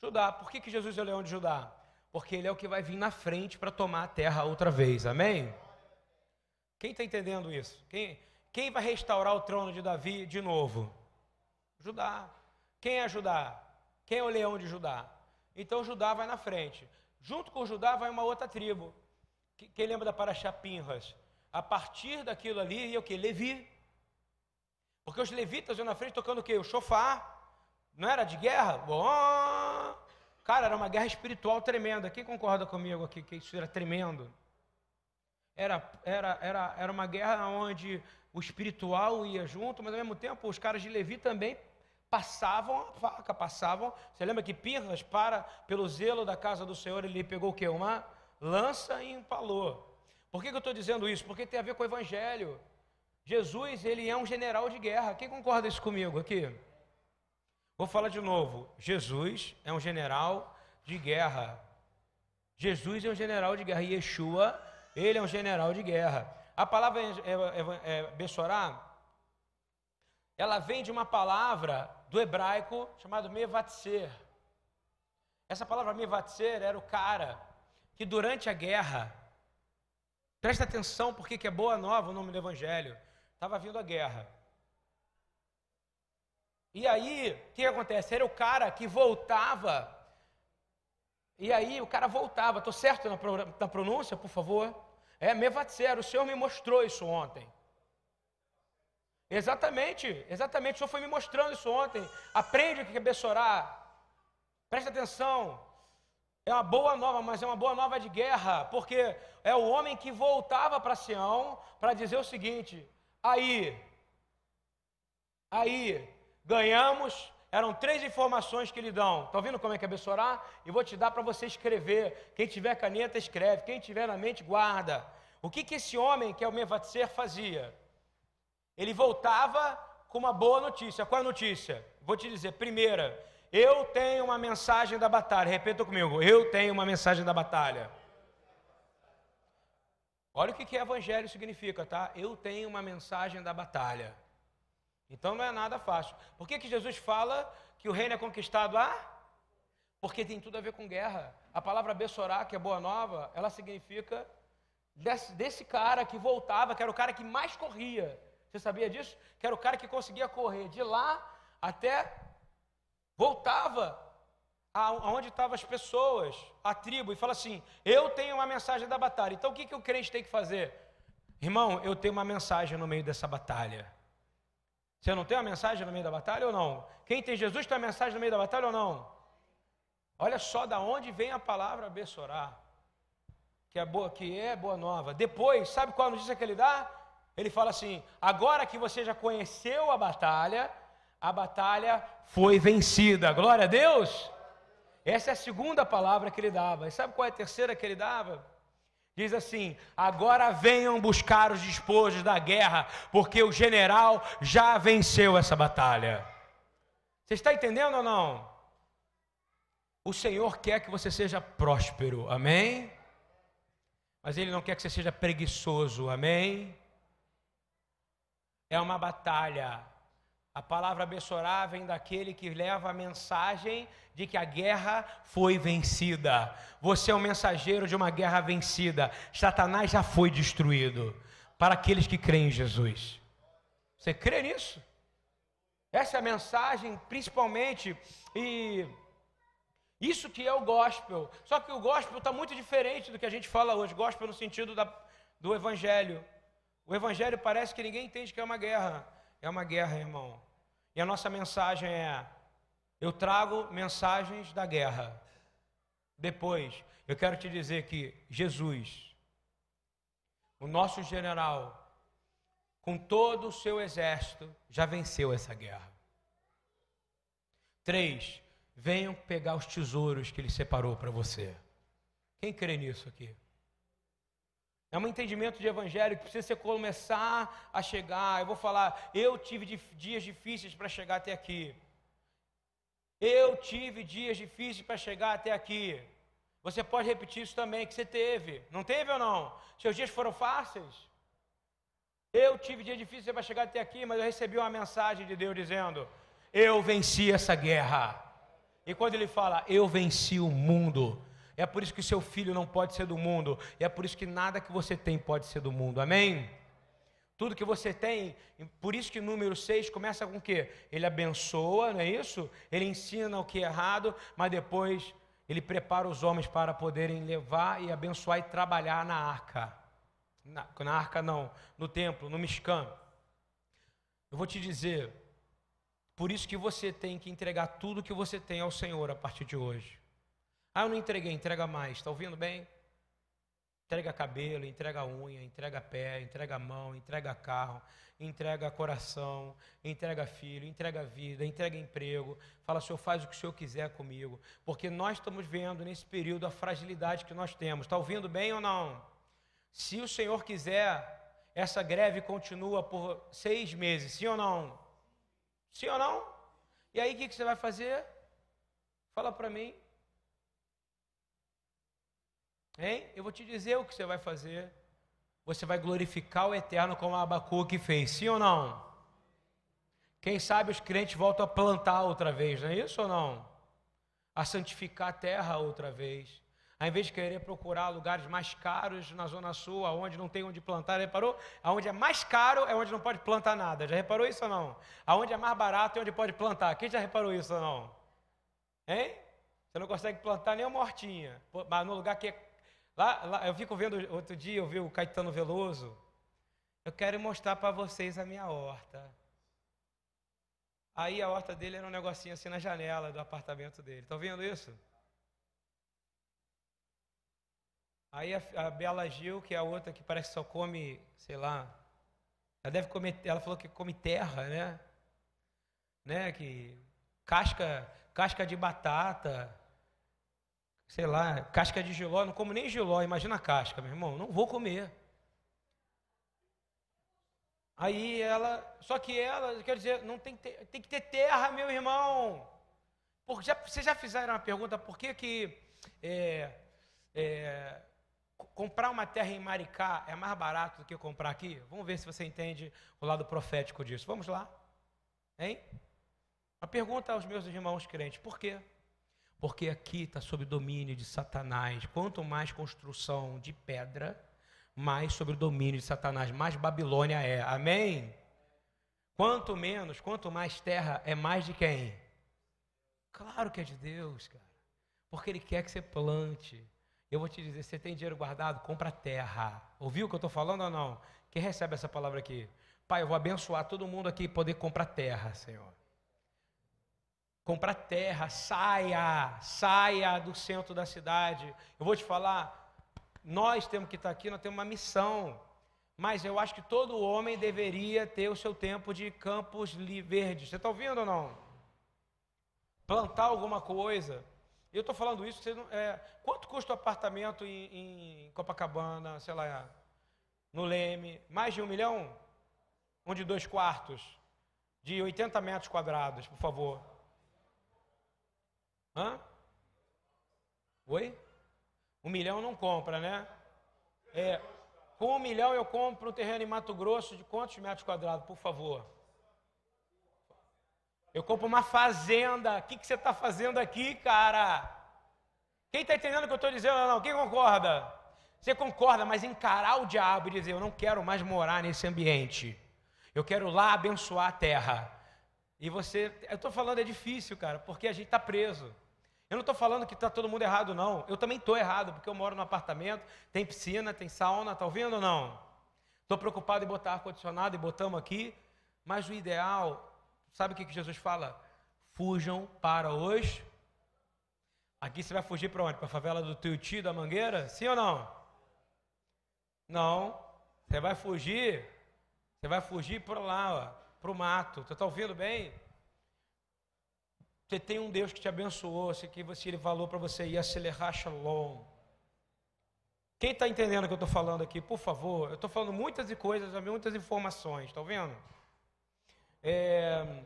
S1: Judá. Por que, que Jesus é o leão de Judá? Porque ele é o que vai vir na frente para tomar a terra outra vez. Amém? Quem está entendendo isso? Quem, quem vai restaurar o trono de Davi de novo? Judá. Quem é Judá? Quem é o leão de Judá? Então Judá vai na frente. Junto com Judá vai uma outra tribo. Quem lembra da Paraxá Pinhas? A partir daquilo ali ia o que? Levi. Porque os levitas iam na frente tocando o quê? O chofar. Não era de guerra? Bom, cara, era uma guerra espiritual tremenda. Quem concorda comigo aqui que isso era tremendo? Era, era, era, era uma guerra onde o espiritual ia junto, mas ao mesmo tempo os caras de Levi também passavam a faca, passavam. Você lembra que Pirras, para pelo zelo da casa do Senhor, ele pegou o que? Uma lança e empalou. Por que, que eu estou dizendo isso? Porque tem a ver com o Evangelho. Jesus, ele é um general de guerra. Quem concorda isso comigo aqui? Vou falar de novo. Jesus é um general de guerra. Jesus é um general de guerra. Yeshua, ele é um general de guerra. A palavra é, é, é, Bessorá, ela vem de uma palavra do hebraico chamado mevatser. Essa palavra mevatser era o cara que durante a guerra, presta atenção porque que é boa nova o nome do evangelho, estava vindo a guerra. E aí, o que acontece? Era o cara que voltava. E aí, o cara voltava. Estou certo na pronúncia, por favor? É, Mevatser, o Senhor me mostrou isso ontem. Exatamente, exatamente. O Senhor foi me mostrando isso ontem. Aprende o que é bessorar. Presta atenção. É uma boa nova, mas é uma boa nova de guerra, porque é o homem que voltava para Sião para dizer o seguinte: aí, aí, ganhamos. Eram três informações que lhe dão. Está ouvindo como é que é Bessorá? E vou te dar para você escrever. Quem tiver caneta, escreve. Quem tiver na mente, guarda. O que, que esse homem, que é o Mevatser, fazia? Ele voltava com uma boa notícia. Qual é a notícia? Vou te dizer. Primeira, eu tenho uma mensagem da batalha. Repita comigo. Eu tenho uma mensagem da batalha. Olha o que, que evangelho significa, tá? Eu tenho uma mensagem da batalha. Então não é nada fácil. Por que, que Jesus fala que o reino é conquistado a? Porque tem tudo a ver com guerra. A palavra Bessorá, que é boa nova, ela significa desse, desse cara que voltava, que era o cara que mais corria. Você sabia disso? Que era o cara que conseguia correr de lá até voltava aonde estavam as pessoas, a tribo, e fala assim: Eu tenho uma mensagem da batalha. Então o que, que o crente tem que fazer? Irmão, eu tenho uma mensagem no meio dessa batalha. Você não tem uma mensagem no meio da batalha ou não? Quem tem Jesus tem uma mensagem no meio da batalha ou não? Olha só da onde vem a palavra abençoar, que é boa, que é boa nova. Depois, sabe qual notícia que ele dá? Ele fala assim: agora que você já conheceu a batalha, a batalha foi vencida. Glória a Deus! Essa é a segunda palavra que ele dava. E sabe qual é a terceira que ele dava? Diz assim: agora venham buscar os despojos da guerra, porque o general já venceu essa batalha. Você está entendendo ou não? O Senhor quer que você seja próspero, amém? Mas Ele não quer que você seja preguiçoso, amém? É uma batalha, a palavra Bessorá vem daquele que leva a mensagem de que a guerra foi vencida. Você é o um mensageiro de uma guerra vencida. Satanás já foi destruído. Para aqueles que creem em Jesus. Você crê nisso? Essa é a mensagem, principalmente, e isso que é o gospel. Só que o gospel está muito diferente do que a gente fala hoje. Gospel no sentido da, do evangelho. O evangelho parece que ninguém entende que é uma guerra. É uma guerra, irmão. E a nossa mensagem é: eu trago mensagens da guerra. Depois, eu quero te dizer que Jesus, o nosso general, com todo o seu exército, já venceu essa guerra. Três, venham pegar os tesouros que ele separou para você. Quem crê nisso aqui? É um entendimento de evangelho que precisa começar a chegar. Eu vou falar, eu tive dias difíceis para chegar até aqui. Eu tive dias difíceis para chegar até aqui. Você pode repetir isso também que você teve. Não teve ou não? Seus dias foram fáceis? Eu tive dias difíceis para chegar até aqui, mas eu recebi uma mensagem de Deus dizendo: Eu venci essa guerra. E quando ele fala, Eu venci o mundo, é por isso que seu filho não pode ser do mundo. E é por isso que nada que você tem pode ser do mundo. Amém? Tudo que você tem, por isso que número 6 começa com o quê? Ele abençoa, não é isso? Ele ensina o que é errado, mas depois ele prepara os homens para poderem levar e abençoar e trabalhar na arca. Na, na arca não, no templo, no Mishkan. Eu vou te dizer, por isso que você tem que entregar tudo que você tem ao Senhor a partir de hoje. Ah, eu não entreguei, entrega mais. Está ouvindo bem? Entrega cabelo, entrega unha, entrega pé, entrega mão, entrega carro, entrega coração, entrega filho, entrega vida, entrega emprego. Fala, Senhor, faz o que o Senhor quiser comigo. Porque nós estamos vendo nesse período a fragilidade que nós temos. Está ouvindo bem ou não? Se o Senhor quiser, essa greve continua por seis meses, sim ou não? Sim ou não? E aí o que você vai fazer? Fala para mim. Hein? Eu vou te dizer o que você vai fazer. Você vai glorificar o eterno como Abacuque fez, sim ou não? Quem sabe os crentes voltam a plantar outra vez, não é isso ou não? A santificar a terra outra vez. Ao invés de querer procurar lugares mais caros na Zona Sul, aonde não tem onde plantar, reparou? Aonde é mais caro é onde não pode plantar nada. Já reparou isso ou não? Aonde é mais barato é onde pode plantar. Quem já reparou isso ou não? Hein? Você não consegue plantar nem uma hortinha, mas no lugar que é Lá, lá, eu fico vendo, outro dia eu vi o Caetano Veloso. Eu quero mostrar para vocês a minha horta. Aí a horta dele era um negocinho assim na janela do apartamento dele. Estão vendo isso? Aí a, a Bela Gil, que é a outra que parece que só come, sei lá, ela deve comer, ela falou que come terra, né? Né, que casca, casca de batata, sei lá, casca de giló, não como nem giló, imagina a casca, meu irmão, não vou comer. Aí ela, só que ela, quer dizer, não tem, tem que ter terra, meu irmão. Porque já, vocês já fizeram uma pergunta, por que que é, é, comprar uma terra em Maricá é mais barato do que comprar aqui? Vamos ver se você entende o lado profético disso. Vamos lá. Hein? Uma pergunta aos meus irmãos crentes: por quê? Porque aqui está sob domínio de Satanás. Quanto mais construção de pedra, mais sobre o domínio de Satanás, mais Babilônia é. Amém? Quanto menos, quanto mais terra, é mais de quem? Claro que é de Deus, cara. Porque Ele quer que você plante. Eu vou te dizer, você tem dinheiro guardado? Compra terra. Ouviu o que eu estou falando ou não? Quem recebe essa palavra aqui? Pai, eu vou abençoar todo mundo aqui poder comprar terra, Senhor. Comprar terra, saia, saia do centro da cidade. Eu vou te falar, nós temos que estar aqui, nós temos uma missão. Mas eu acho que todo homem deveria ter o seu tempo de campos verdes. Você está ouvindo ou não? Plantar alguma coisa. Eu estou falando isso, não, é, quanto custa o apartamento em, em, Copacabana, sei lá, no Leme? Mais de um milhão? Um de dois quartos? De 80 metros quadrados, por favor. Hã? Oi? Um milhão não compra, né? É, com um milhão eu compro um terreno em Mato Grosso de quantos metros quadrados, por favor? Eu compro uma fazenda. O que, que você está fazendo aqui, cara? Quem está entendendo o que eu estou dizendo não? Quem concorda? Você concorda, mas encarar o diabo e dizer: Eu não quero mais morar nesse ambiente. Eu quero lá abençoar a terra. E você, eu estou falando, é difícil, cara, porque a gente está preso. Eu não estou falando que está todo mundo errado, não. Eu também estou errado, porque eu moro num apartamento, tem piscina, tem sauna, está ouvindo ou não? Estou preocupado em botar ar-condicionado e botamos aqui, mas o ideal Sabe o que Jesus fala? Fujam para os. Aqui você vai fugir para onde? Para a favela do Tuiuti, da Mangueira? Sim ou não? Não. Você vai fugir. Você vai fugir para lá, para o mato. Você está ouvindo bem? Você tem um Deus que te abençoou, que você, ele falou para você ir acelerar shalom. Quem está entendendo o que eu estou falando aqui, por favor? Eu estou falando muitas coisas, muitas informações, está ouvindo? É,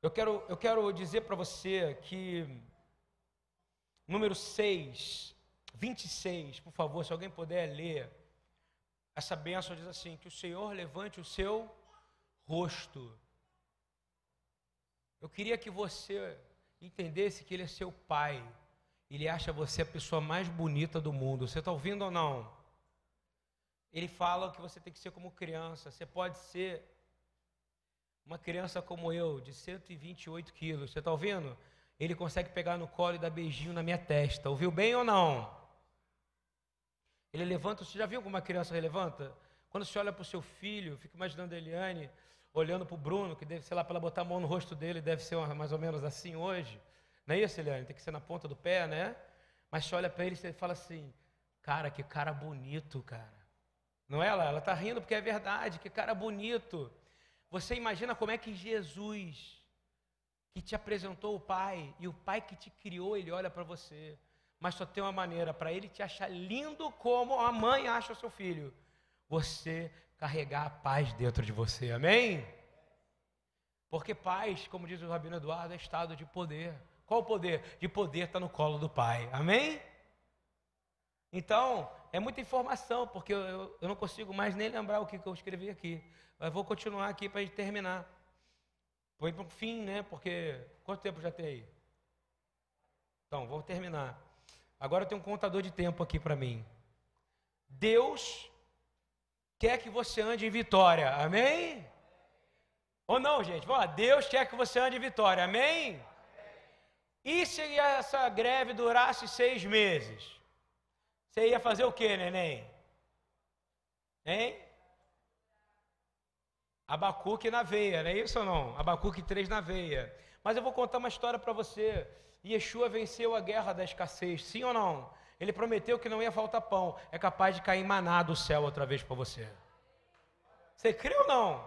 S1: eu, quero, eu quero dizer para você que, número 6, 26, por favor, se alguém puder ler, essa bênção diz assim: que o Senhor levante o seu rosto. Eu queria que você entendesse que Ele é seu Pai. Ele acha você a pessoa mais bonita do mundo. Você está ouvindo ou não? Ele fala que você tem que ser como criança. Você pode ser uma criança como eu, de 128 quilos, você está ouvindo? Ele consegue pegar no colo e dar beijinho na minha testa. Ouviu bem ou não? Ele levanta, você já viu como uma criança levanta? Quando você olha para o seu filho, fica imaginando a Eliane olhando para o Bruno, que deve, sei lá, para ela botar a mão no rosto dele, deve ser mais ou menos assim hoje. Não é isso, Eliane? Tem que ser na ponta do pé, né? Mas você olha para ele e fala assim, cara, que cara bonito, cara. Não é ela? Ela está rindo porque é verdade, que cara bonito. Você imagina como é que Jesus, que te apresentou o Pai, e o Pai que te criou, ele olha para você. Mas só tem uma maneira para ele te achar lindo como a mãe acha o seu filho. Você carregar a paz dentro de você. Amém? Porque paz, como diz o Rabino Eduardo, é estado de poder. Qual o poder? De poder está no colo do Pai. Amém? Então, é muita informação, porque eu, eu, eu não consigo mais nem lembrar o que, que eu escrevi aqui. Mas vou continuar aqui para a gente terminar. Foi para o fim, né? Porque quanto tempo já tem aí? Então, vou terminar. Agora eu tenho um contador de tempo aqui para mim. Deus quer que você ande em vitória. Amém? Ou não, gente? Deus quer que você ande em vitória. Amém? E se essa greve durasse seis meses? Você ia fazer o que, neném? Hein? Abacuque na veia, não é isso ou não? Abacuque 3 na veia. Mas eu vou contar uma história para você. Yeshua venceu a guerra da escassez, sim ou não? Ele prometeu que não ia faltar pão. É capaz de cair maná do céu outra vez para você. Você crê ou não?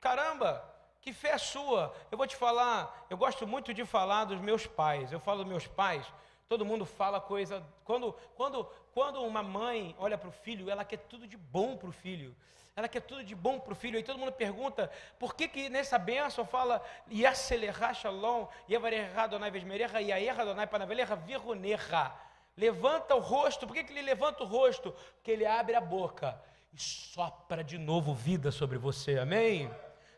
S1: Caramba, que fé é sua? Eu vou te falar, eu gosto muito de falar dos meus pais. Eu falo dos meus pais, todo mundo fala coisa. Quando, quando, quando uma mãe olha para o filho, ela quer tudo de bom para o filho. Ela quer tudo de bom para o filho. Aí todo mundo pergunta, por que que nessa benção fala Yaselerá Shalom, Yevareha Donai Vesmereha, Yaerra Donai Panaveleha Virroneha. Levanta o rosto. Por que, que ele levanta o rosto? Porque ele abre a boca e sopra de novo vida sobre você. Amém?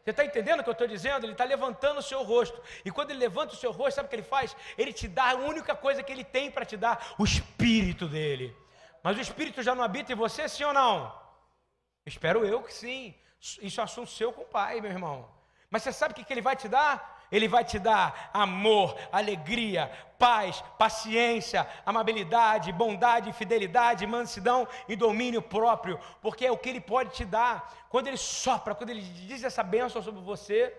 S1: Você está entendendo o que eu estou dizendo? Ele está levantando o seu rosto. E quando ele levanta o seu rosto, sabe o que ele faz? Ele te dá a única coisa que ele tem para te dar: o espírito dele. Mas o espírito já não habita em você, sim ou não? Espero eu que sim. Isso é assunto seu com o pai, meu irmão. Mas você sabe o que ele vai te dar? Ele vai te dar amor, alegria, paz, paciência, amabilidade, bondade, fidelidade, mansidão e domínio próprio, porque é o que Ele pode te dar. Quando Ele sopra, quando Ele diz essa bênção sobre você,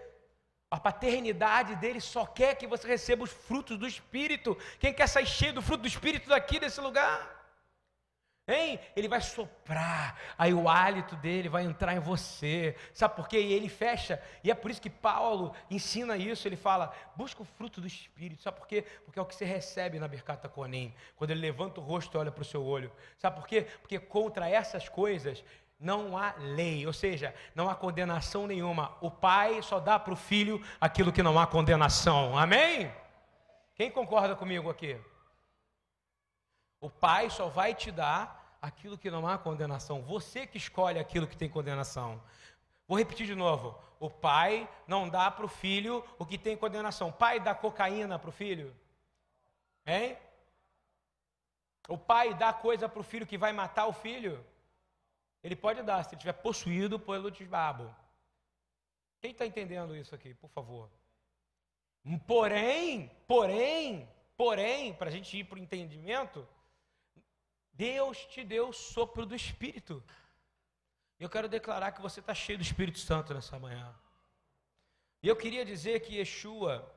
S1: a paternidade dele só quer que você receba os frutos do Espírito. Quem quer sair cheio do fruto do Espírito daqui desse lugar? Hein? Ele vai soprar, aí o hálito dele vai entrar em você. Sabe por quê? E ele fecha. E é por isso que Paulo ensina isso. Ele fala: busca o fruto do Espírito. Sabe por quê? Porque é o que você recebe na Bercata Conem. Quando ele levanta o rosto e olha para o seu olho. Sabe por quê? Porque contra essas coisas não há lei, ou seja, não há condenação nenhuma. O pai só dá para o filho aquilo que não há condenação. Amém? Quem concorda comigo aqui? O pai só vai te dar aquilo que não há condenação. Você que escolhe aquilo que tem condenação. Vou repetir de novo. O pai não dá para o filho o que tem condenação. O pai dá cocaína para o filho? Hein? O pai dá coisa para o filho que vai matar o filho? Ele pode dar, se ele estiver possuído pelo desbabo. Quem está entendendo isso aqui, por favor? Porém, porém, porém, para a gente ir para o entendimento, Deus te deu o sopro do Espírito. Eu quero declarar que você está cheio do Espírito Santo nessa manhã. E eu queria dizer que Yeshua,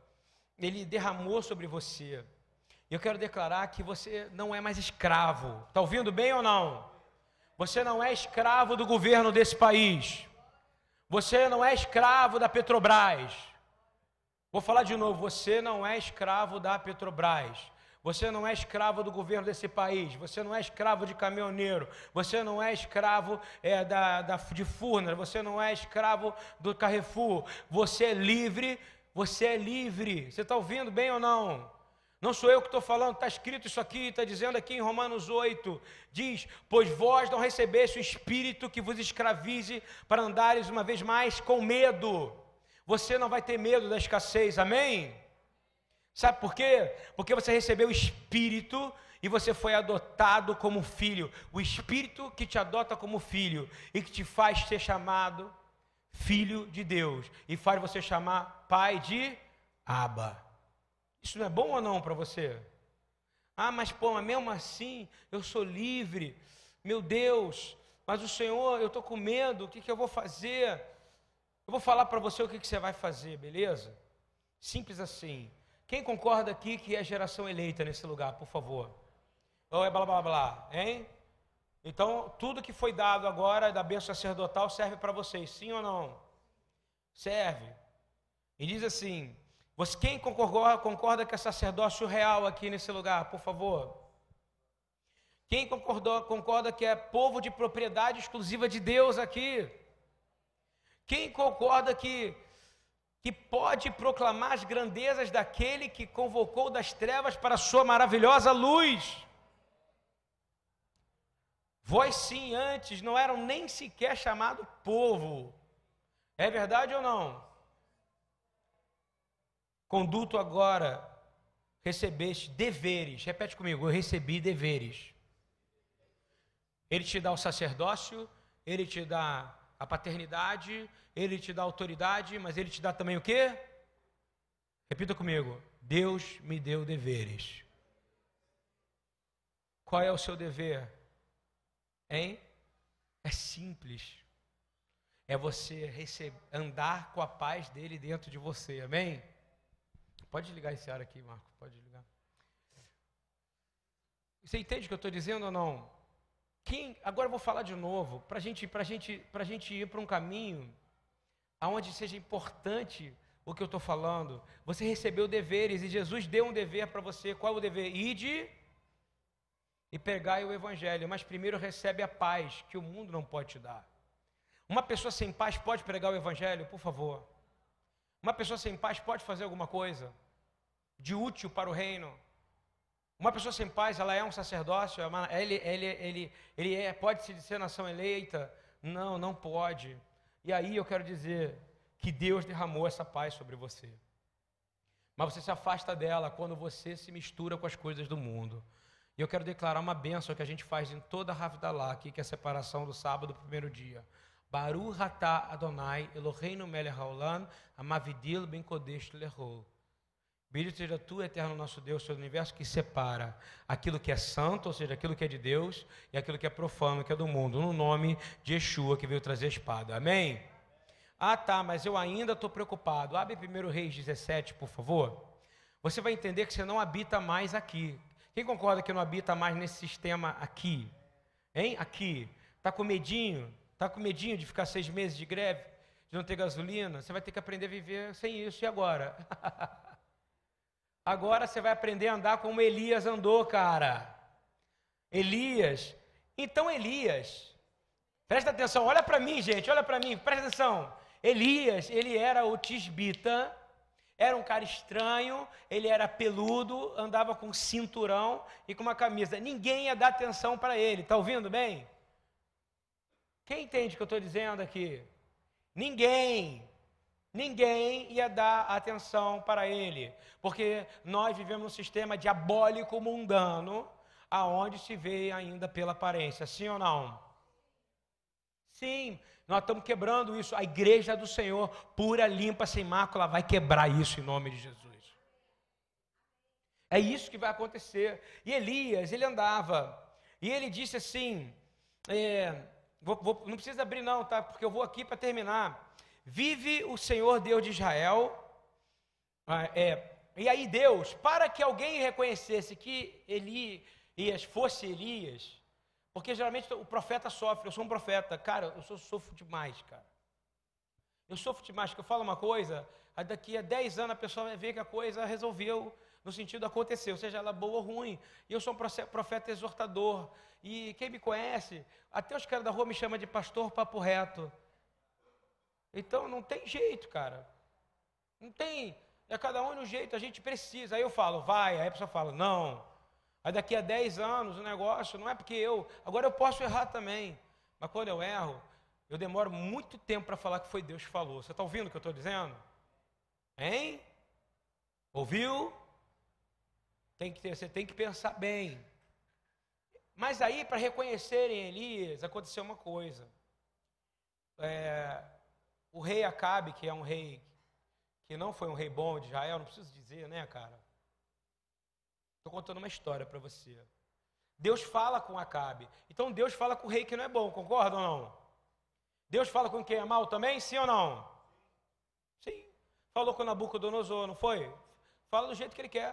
S1: ele derramou sobre você. Eu quero declarar que você não é mais escravo. Está ouvindo bem ou não? Você não é escravo do governo desse país. Você não é escravo da Petrobras. Vou falar de novo: você não é escravo da Petrobras. Você não é escravo do governo desse país. Você não é escravo de caminhoneiro. Você não é escravo é, da, da, de Furnas. Você não é escravo do Carrefour. Você é livre. Você é livre. Você está ouvindo bem ou não? Não sou eu que estou falando, está escrito isso aqui, está dizendo aqui em Romanos 8: diz: Pois vós não recebeste o espírito que vos escravize para andares uma vez mais com medo. Você não vai ter medo da escassez, amém? Sabe por quê? Porque você recebeu o Espírito e você foi adotado como filho. O Espírito que te adota como filho e que te faz ser chamado filho de Deus e faz você chamar pai de Aba. Isso não é bom ou não para você? Ah, mas pô, mas mesmo assim eu sou livre. Meu Deus, mas o Senhor, eu estou com medo, o que, que eu vou fazer? Eu vou falar para você o que, que você vai fazer, beleza? Simples assim. Quem concorda aqui que é geração eleita nesse lugar, por favor? Ou é blá blá blá, hein? Então, tudo que foi dado agora da bênção sacerdotal serve para vocês, sim ou não? Serve. E diz assim: você, quem concorda, concorda que é sacerdócio real aqui nesse lugar, por favor? Quem concordou, concorda que é povo de propriedade exclusiva de Deus aqui? Quem concorda que que pode proclamar as grandezas daquele que convocou das trevas para a sua maravilhosa luz. Vós sim, antes não eram nem sequer chamado povo. É verdade ou não? Conduto agora recebeste deveres. Repete comigo, eu recebi deveres. Ele te dá o sacerdócio, ele te dá a paternidade, ele te dá autoridade, mas ele te dá também o quê? Repita comigo. Deus me deu deveres. Qual é o seu dever? Hein? É simples. É você receber, andar com a paz dele dentro de você. Amém? Pode ligar esse ar aqui, Marco. Pode ligar. Você entende o que eu estou dizendo ou não? Quem, agora eu vou falar de novo, para gente, a gente, a gente ir para um caminho aonde seja importante o que eu estou falando. Você recebeu deveres e Jesus deu um dever para você. Qual é o dever? Ide e pegai o evangelho, mas primeiro recebe a paz que o mundo não pode te dar. Uma pessoa sem paz pode pregar o evangelho, por favor. Uma pessoa sem paz pode fazer alguma coisa de útil para o reino. Uma pessoa sem paz, ela é um sacerdócio, é ele, ele, ele, ele é, pode se ser nação eleita? Não, não pode. E aí eu quero dizer que Deus derramou essa paz sobre você. Mas você se afasta dela quando você se mistura com as coisas do mundo. E eu quero declarar uma bênção que a gente faz em toda a Ravdalá aqui, que é a separação do sábado do primeiro dia. Baru Hatá Adonai Eloheinu Melech Haolam Amavidil Ben Kodesh Lehol. Bendito seja tu, eterno nosso Deus, Senhor do universo, que separa aquilo que é santo, ou seja, aquilo que é de Deus, e aquilo que é profano, que é do mundo, no nome de Yeshua, que veio trazer a espada. Amém? Ah, tá, mas eu ainda estou preocupado. Abre 1 Reis 17, por favor. Você vai entender que você não habita mais aqui. Quem concorda que não habita mais nesse sistema aqui? Hein? Aqui. Está com medinho? Está com medinho de ficar seis meses de greve? De não ter gasolina? Você vai ter que aprender a viver sem isso. E agora? Agora você vai aprender a andar como Elias andou, cara. Elias. Então, Elias. Presta atenção, olha para mim, gente, olha para mim, presta atenção. Elias, ele era o tisbita, era um cara estranho, ele era peludo, andava com cinturão e com uma camisa. Ninguém ia dar atenção para ele, está ouvindo bem? Quem entende o que eu estou dizendo aqui? Ninguém ninguém ia dar atenção para ele, porque nós vivemos um sistema diabólico mundano, aonde se vê ainda pela aparência, sim ou não? Sim, nós estamos quebrando isso. A igreja do Senhor, pura, limpa, sem mácula, vai quebrar isso em nome de Jesus. É isso que vai acontecer. E Elias, ele andava, e ele disse assim: é, vou, vou, não precisa abrir, não, tá? Porque eu vou aqui para terminar. Vive o Senhor Deus de Israel. Ah, é, e aí Deus, para que alguém reconhecesse que Elias fosse Elias, porque geralmente o profeta sofre, eu sou um profeta, cara, eu sou, sofro demais, cara. Eu sofro demais, que eu falo uma coisa, daqui a 10 anos a pessoa vai ver que a coisa resolveu, no sentido aconteceu, seja ela boa ou ruim. E eu sou um profeta exortador. E quem me conhece, até os caras da rua me chamam de pastor papo reto. Então não tem jeito, cara. Não tem. É cada um no jeito, a gente precisa. Aí eu falo, vai, aí a pessoa fala, não. Aí daqui a 10 anos o negócio, não é porque eu. Agora eu posso errar também. Mas quando eu erro, eu demoro muito tempo para falar que foi Deus que falou. Você está ouvindo o que eu estou dizendo? Hein? Ouviu? Tem que ter, você tem que pensar bem. Mas aí, para reconhecerem Elias, aconteceu uma coisa. É, o rei Acabe, que é um rei que não foi um rei bom de Israel, não preciso dizer, né, cara? Estou contando uma história para você. Deus fala com Acabe. Então Deus fala com o rei que não é bom, concorda ou não? Deus fala com quem é mal também, sim ou não? Sim. Falou com Nabucodonosor, não foi? Fala do jeito que ele quer.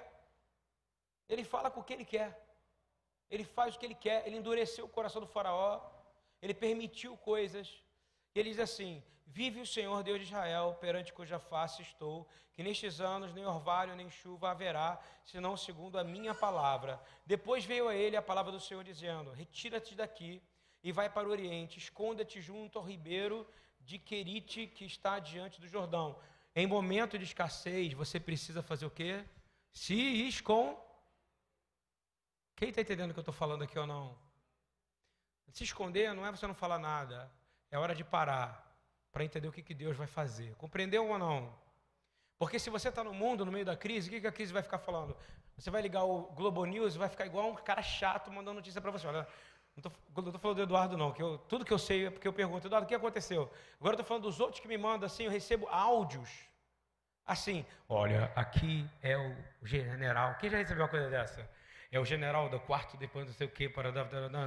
S1: Ele fala com o que ele quer. Ele faz o que ele quer. Ele endureceu o coração do faraó. Ele permitiu coisas. E ele diz assim: Vive o Senhor Deus de Israel, perante cuja face estou, que nestes anos nem orvalho nem chuva haverá, senão segundo a minha palavra. Depois veio a ele a palavra do Senhor dizendo: Retira-te daqui e vai para o oriente, esconda-te junto ao ribeiro de Querite que está diante do Jordão. Em momento de escassez, você precisa fazer o quê? Se esconder. Quem está entendendo o que eu estou falando aqui ou não? Se esconder não é você não falar nada, é hora de parar para entender o que, que Deus vai fazer. Compreendeu ou não? Porque se você está no mundo, no meio da crise, o que, que a crise vai ficar falando? Você vai ligar o Globo News e vai ficar igual um cara chato mandando notícia para você. Olha, não estou falando do Eduardo, não. Que eu, tudo que eu sei é porque eu pergunto, Eduardo, o que aconteceu? Agora estou falando dos outros que me mandam assim, eu recebo áudios. Assim, olha, aqui é o general. Quem já recebeu uma coisa dessa? É o general do quarto, depois não sei o que, para,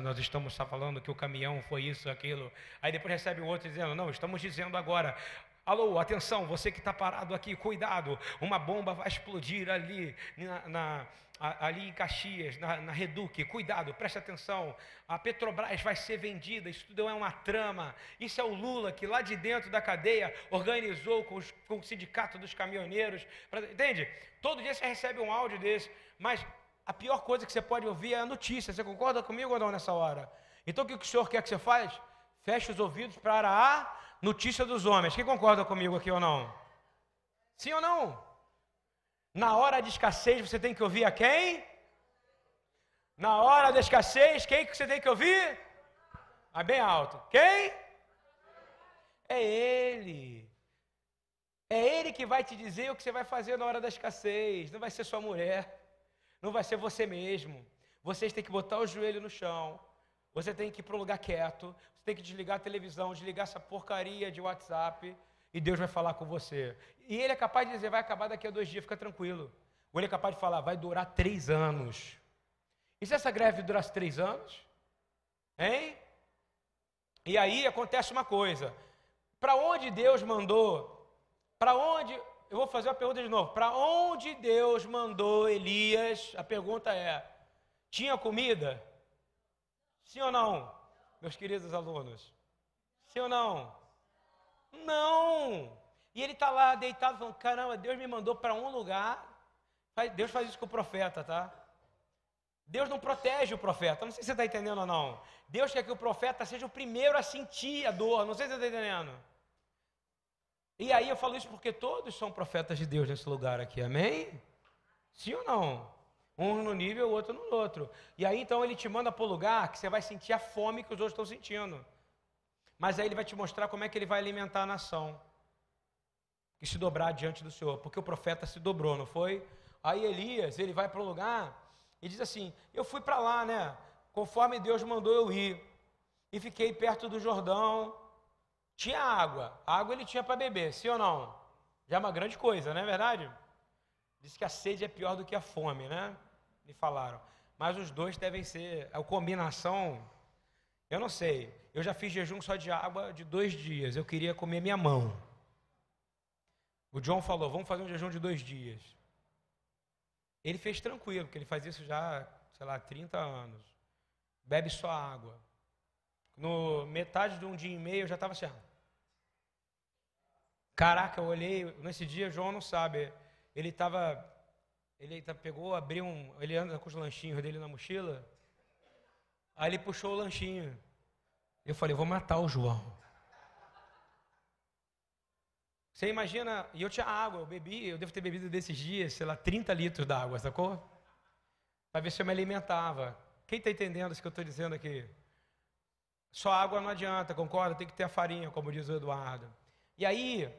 S1: nós estamos falando que o caminhão foi isso, aquilo. Aí depois recebe o outro dizendo, não, estamos dizendo agora, Alô, atenção, você que está parado aqui, cuidado, uma bomba vai explodir ali na, na, ali em Caxias, na, na cuidado, preste atenção, a Petrobras vai ser vendida, isso tudo é uma trama, isso é o Lula que lá de dentro da cadeia organizou com, os, com o sindicato dos caminhoneiros, pra, entende? Todo dia você recebe um áudio desse, mas a pior coisa que você pode ouvir é a notícia, você concorda comigo ou não nessa hora? Então o que o senhor quer que você faz? Feche os ouvidos para a notícia dos homens, quem concorda comigo aqui ou não? Sim ou não? Na hora de escassez você tem que ouvir a quem? Na hora da escassez, quem que você tem que ouvir? Ah, bem alto. Quem? É Ele. É Ele que vai te dizer o que você vai fazer na hora da escassez. Não vai ser sua mulher. Não vai ser você mesmo. Vocês têm que botar o joelho no chão. Você tem que ir para um lugar quieto. Você tem que desligar a televisão, desligar essa porcaria de WhatsApp e Deus vai falar com você. E ele é capaz de dizer, vai acabar daqui a dois dias, fica tranquilo. Ou ele é capaz de falar, vai durar três anos. E se essa greve durasse três anos? Hein? E aí acontece uma coisa. Para onde Deus mandou? Para onde? Eu vou fazer uma pergunta de novo. Para onde Deus mandou Elias? A pergunta é: tinha comida? Sim ou não, meus queridos alunos? Sim ou não? Não! E ele está lá deitado falando: caramba, Deus me mandou para um lugar. Deus faz isso com o profeta, tá? Deus não protege o profeta. Não sei se você está entendendo ou não. Deus quer que o profeta seja o primeiro a sentir a dor. Não sei se você está entendendo. E aí eu falo isso porque todos são profetas de Deus nesse lugar aqui. Amém? Sim ou não? Um no nível, o outro no outro. E aí então ele te manda para o lugar que você vai sentir a fome que os outros estão sentindo. Mas aí ele vai te mostrar como é que ele vai alimentar a nação. E se dobrar diante do Senhor. Porque o profeta se dobrou, não foi? Aí Elias, ele vai para um lugar e diz assim: Eu fui para lá, né? Conforme Deus mandou eu ir. E fiquei perto do Jordão. Tinha água. Água ele tinha para beber, sim ou não? Já é uma grande coisa, não é verdade? Diz que a sede é pior do que a fome, né? Me falaram. Mas os dois devem ser a combinação eu não sei. Eu já fiz jejum só de água de dois dias. Eu queria comer minha mão. O John falou: vamos fazer um jejum de dois dias. Ele fez tranquilo, porque ele faz isso já, sei lá, 30 anos. Bebe só água. No metade de um dia e meio eu já estava assim. Caraca, eu olhei. Nesse dia, João não sabe. Ele estava. Ele pegou, abriu um. Ele anda com os lanchinhos dele na mochila. Aí ele puxou o lanchinho. Eu falei, vou matar o João. Você imagina, e eu tinha água, eu bebi, eu devo ter bebido desses dias, sei lá, 30 litros d'água, sacou? Para ver se eu me alimentava. Quem está entendendo isso que eu estou dizendo aqui? Só água não adianta, concorda? Tem que ter a farinha, como diz o Eduardo. E aí,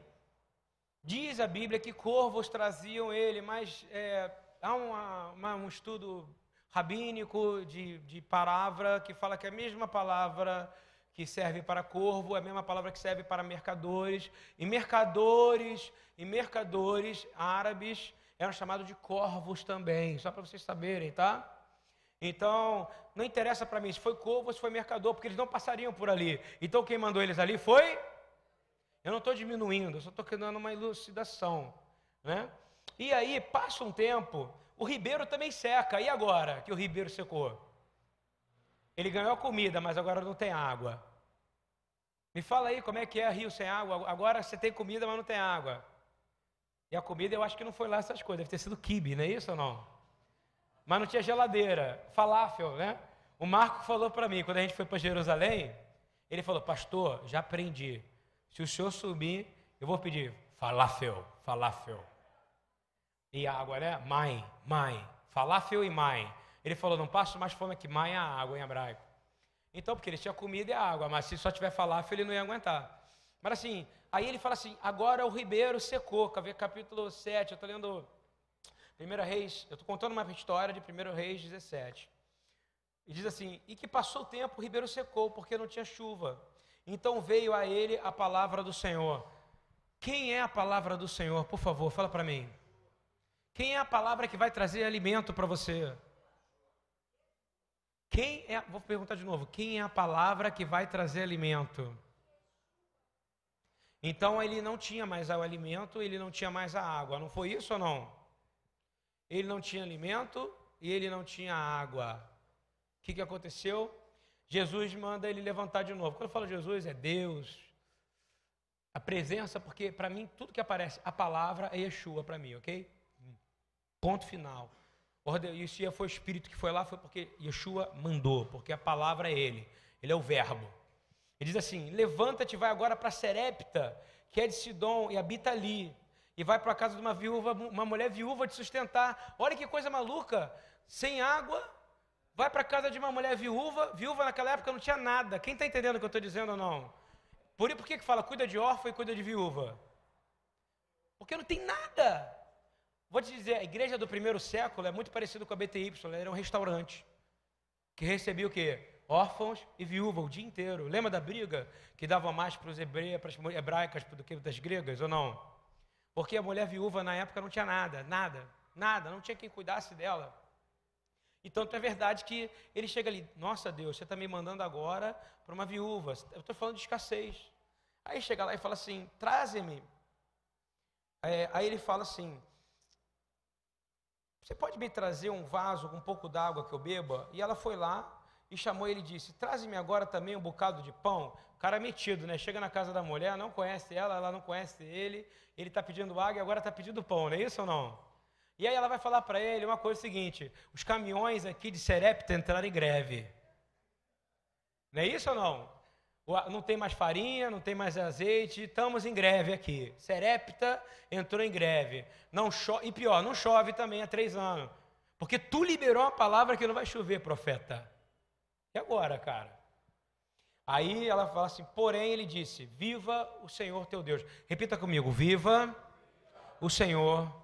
S1: diz a Bíblia que corvos traziam ele, mas é, há uma, uma, um estudo rabínico de, de palavra que fala que a mesma palavra que serve para corvo é a mesma palavra que serve para mercadores. E mercadores e mercadores árabes eram chamados de corvos também, só para vocês saberem, tá? Então, não interessa para mim se foi corvo ou se foi mercador, porque eles não passariam por ali. Então, quem mandou eles ali foi. Eu não estou diminuindo, eu só estou dando uma elucidação. Né? E aí, passa um tempo, o ribeiro também seca. E agora que o ribeiro secou? Ele ganhou a comida, mas agora não tem água. Me fala aí como é que é rio sem água. Agora você tem comida, mas não tem água. E a comida eu acho que não foi lá essas coisas, deve ter sido kibe, não é isso ou não? Mas não tinha geladeira, falafel, né? O Marco falou para mim, quando a gente foi para Jerusalém, ele falou, pastor, já aprendi. Se o senhor subir, eu vou pedir falafel, falafel e água, né? Mãe, mãe. Falafel e mãe. Ele falou, não passo mais fome que mãe é a água em hebraico. Então, porque ele tinha comida e água, mas se só tiver falafel, ele não ia aguentar. Mas assim, aí ele fala assim, agora o ribeiro secou, capítulo 7, eu estou lendo 1 Reis, eu estou contando uma história de 1 Reis 17. E diz assim, e que passou o tempo, o ribeiro secou, porque não tinha chuva. Então veio a ele a palavra do Senhor. Quem é a palavra do Senhor? Por favor, fala para mim. Quem é a palavra que vai trazer alimento para você? Quem é, vou perguntar de novo, quem é a palavra que vai trazer alimento? Então ele não tinha mais o alimento, ele não tinha mais a água, não foi isso ou não? Ele não tinha alimento, e ele não tinha água. O que, que aconteceu? Jesus manda ele levantar de novo. Quando eu falo Jesus, é Deus. A presença, porque para mim tudo que aparece, a palavra é Yeshua para mim, ok? Ponto final. Se foi o Espírito que foi lá, foi porque Yeshua mandou, porque a palavra é Ele, Ele é o Verbo. Ele diz assim: Levanta-te, vai agora para Serepta, que é de Sidom, e habita ali. E vai para a casa de uma viúva, uma mulher viúva de sustentar. Olha que coisa maluca! Sem água, vai para casa de uma mulher viúva. Viúva naquela época não tinha nada. Quem está entendendo o que eu estou dizendo ou não? Por, por que, que fala cuida de órfão e cuida de viúva? Porque não tem nada. Vou te dizer, a igreja do primeiro século é muito parecida com a BTY, era um restaurante que recebia o quê? Órfãos e viúva o dia inteiro. Lembra da briga que dava mais para os hebreus, para as hebraicas do que das gregas ou não? Porque a mulher viúva na época não tinha nada, nada, nada, não tinha quem cuidasse dela. Então é verdade que ele chega ali, nossa Deus, você está me mandando agora para uma viúva. Eu estou falando de escassez. Aí chega lá e fala assim, traze-me. É, aí ele fala assim, você pode me trazer um vaso com um pouco d'água que eu beba? E ela foi lá e chamou ele e disse: Traze-me agora também um bocado de pão. O cara metido, né? Chega na casa da mulher, não conhece ela, ela não conhece ele. Ele está pedindo água e agora está pedindo pão, não é isso ou não? E aí ela vai falar para ele uma coisa seguinte: os caminhões aqui de Serepta entraram em greve. Não é isso ou não? Não tem mais farinha, não tem mais azeite, estamos em greve aqui. Serepta entrou em greve. Não e pior, não chove também há três anos. Porque tu liberou uma palavra que não vai chover, profeta. E agora, cara? Aí ela fala assim: porém, ele disse: Viva o Senhor teu Deus. Repita comigo: Viva o Senhor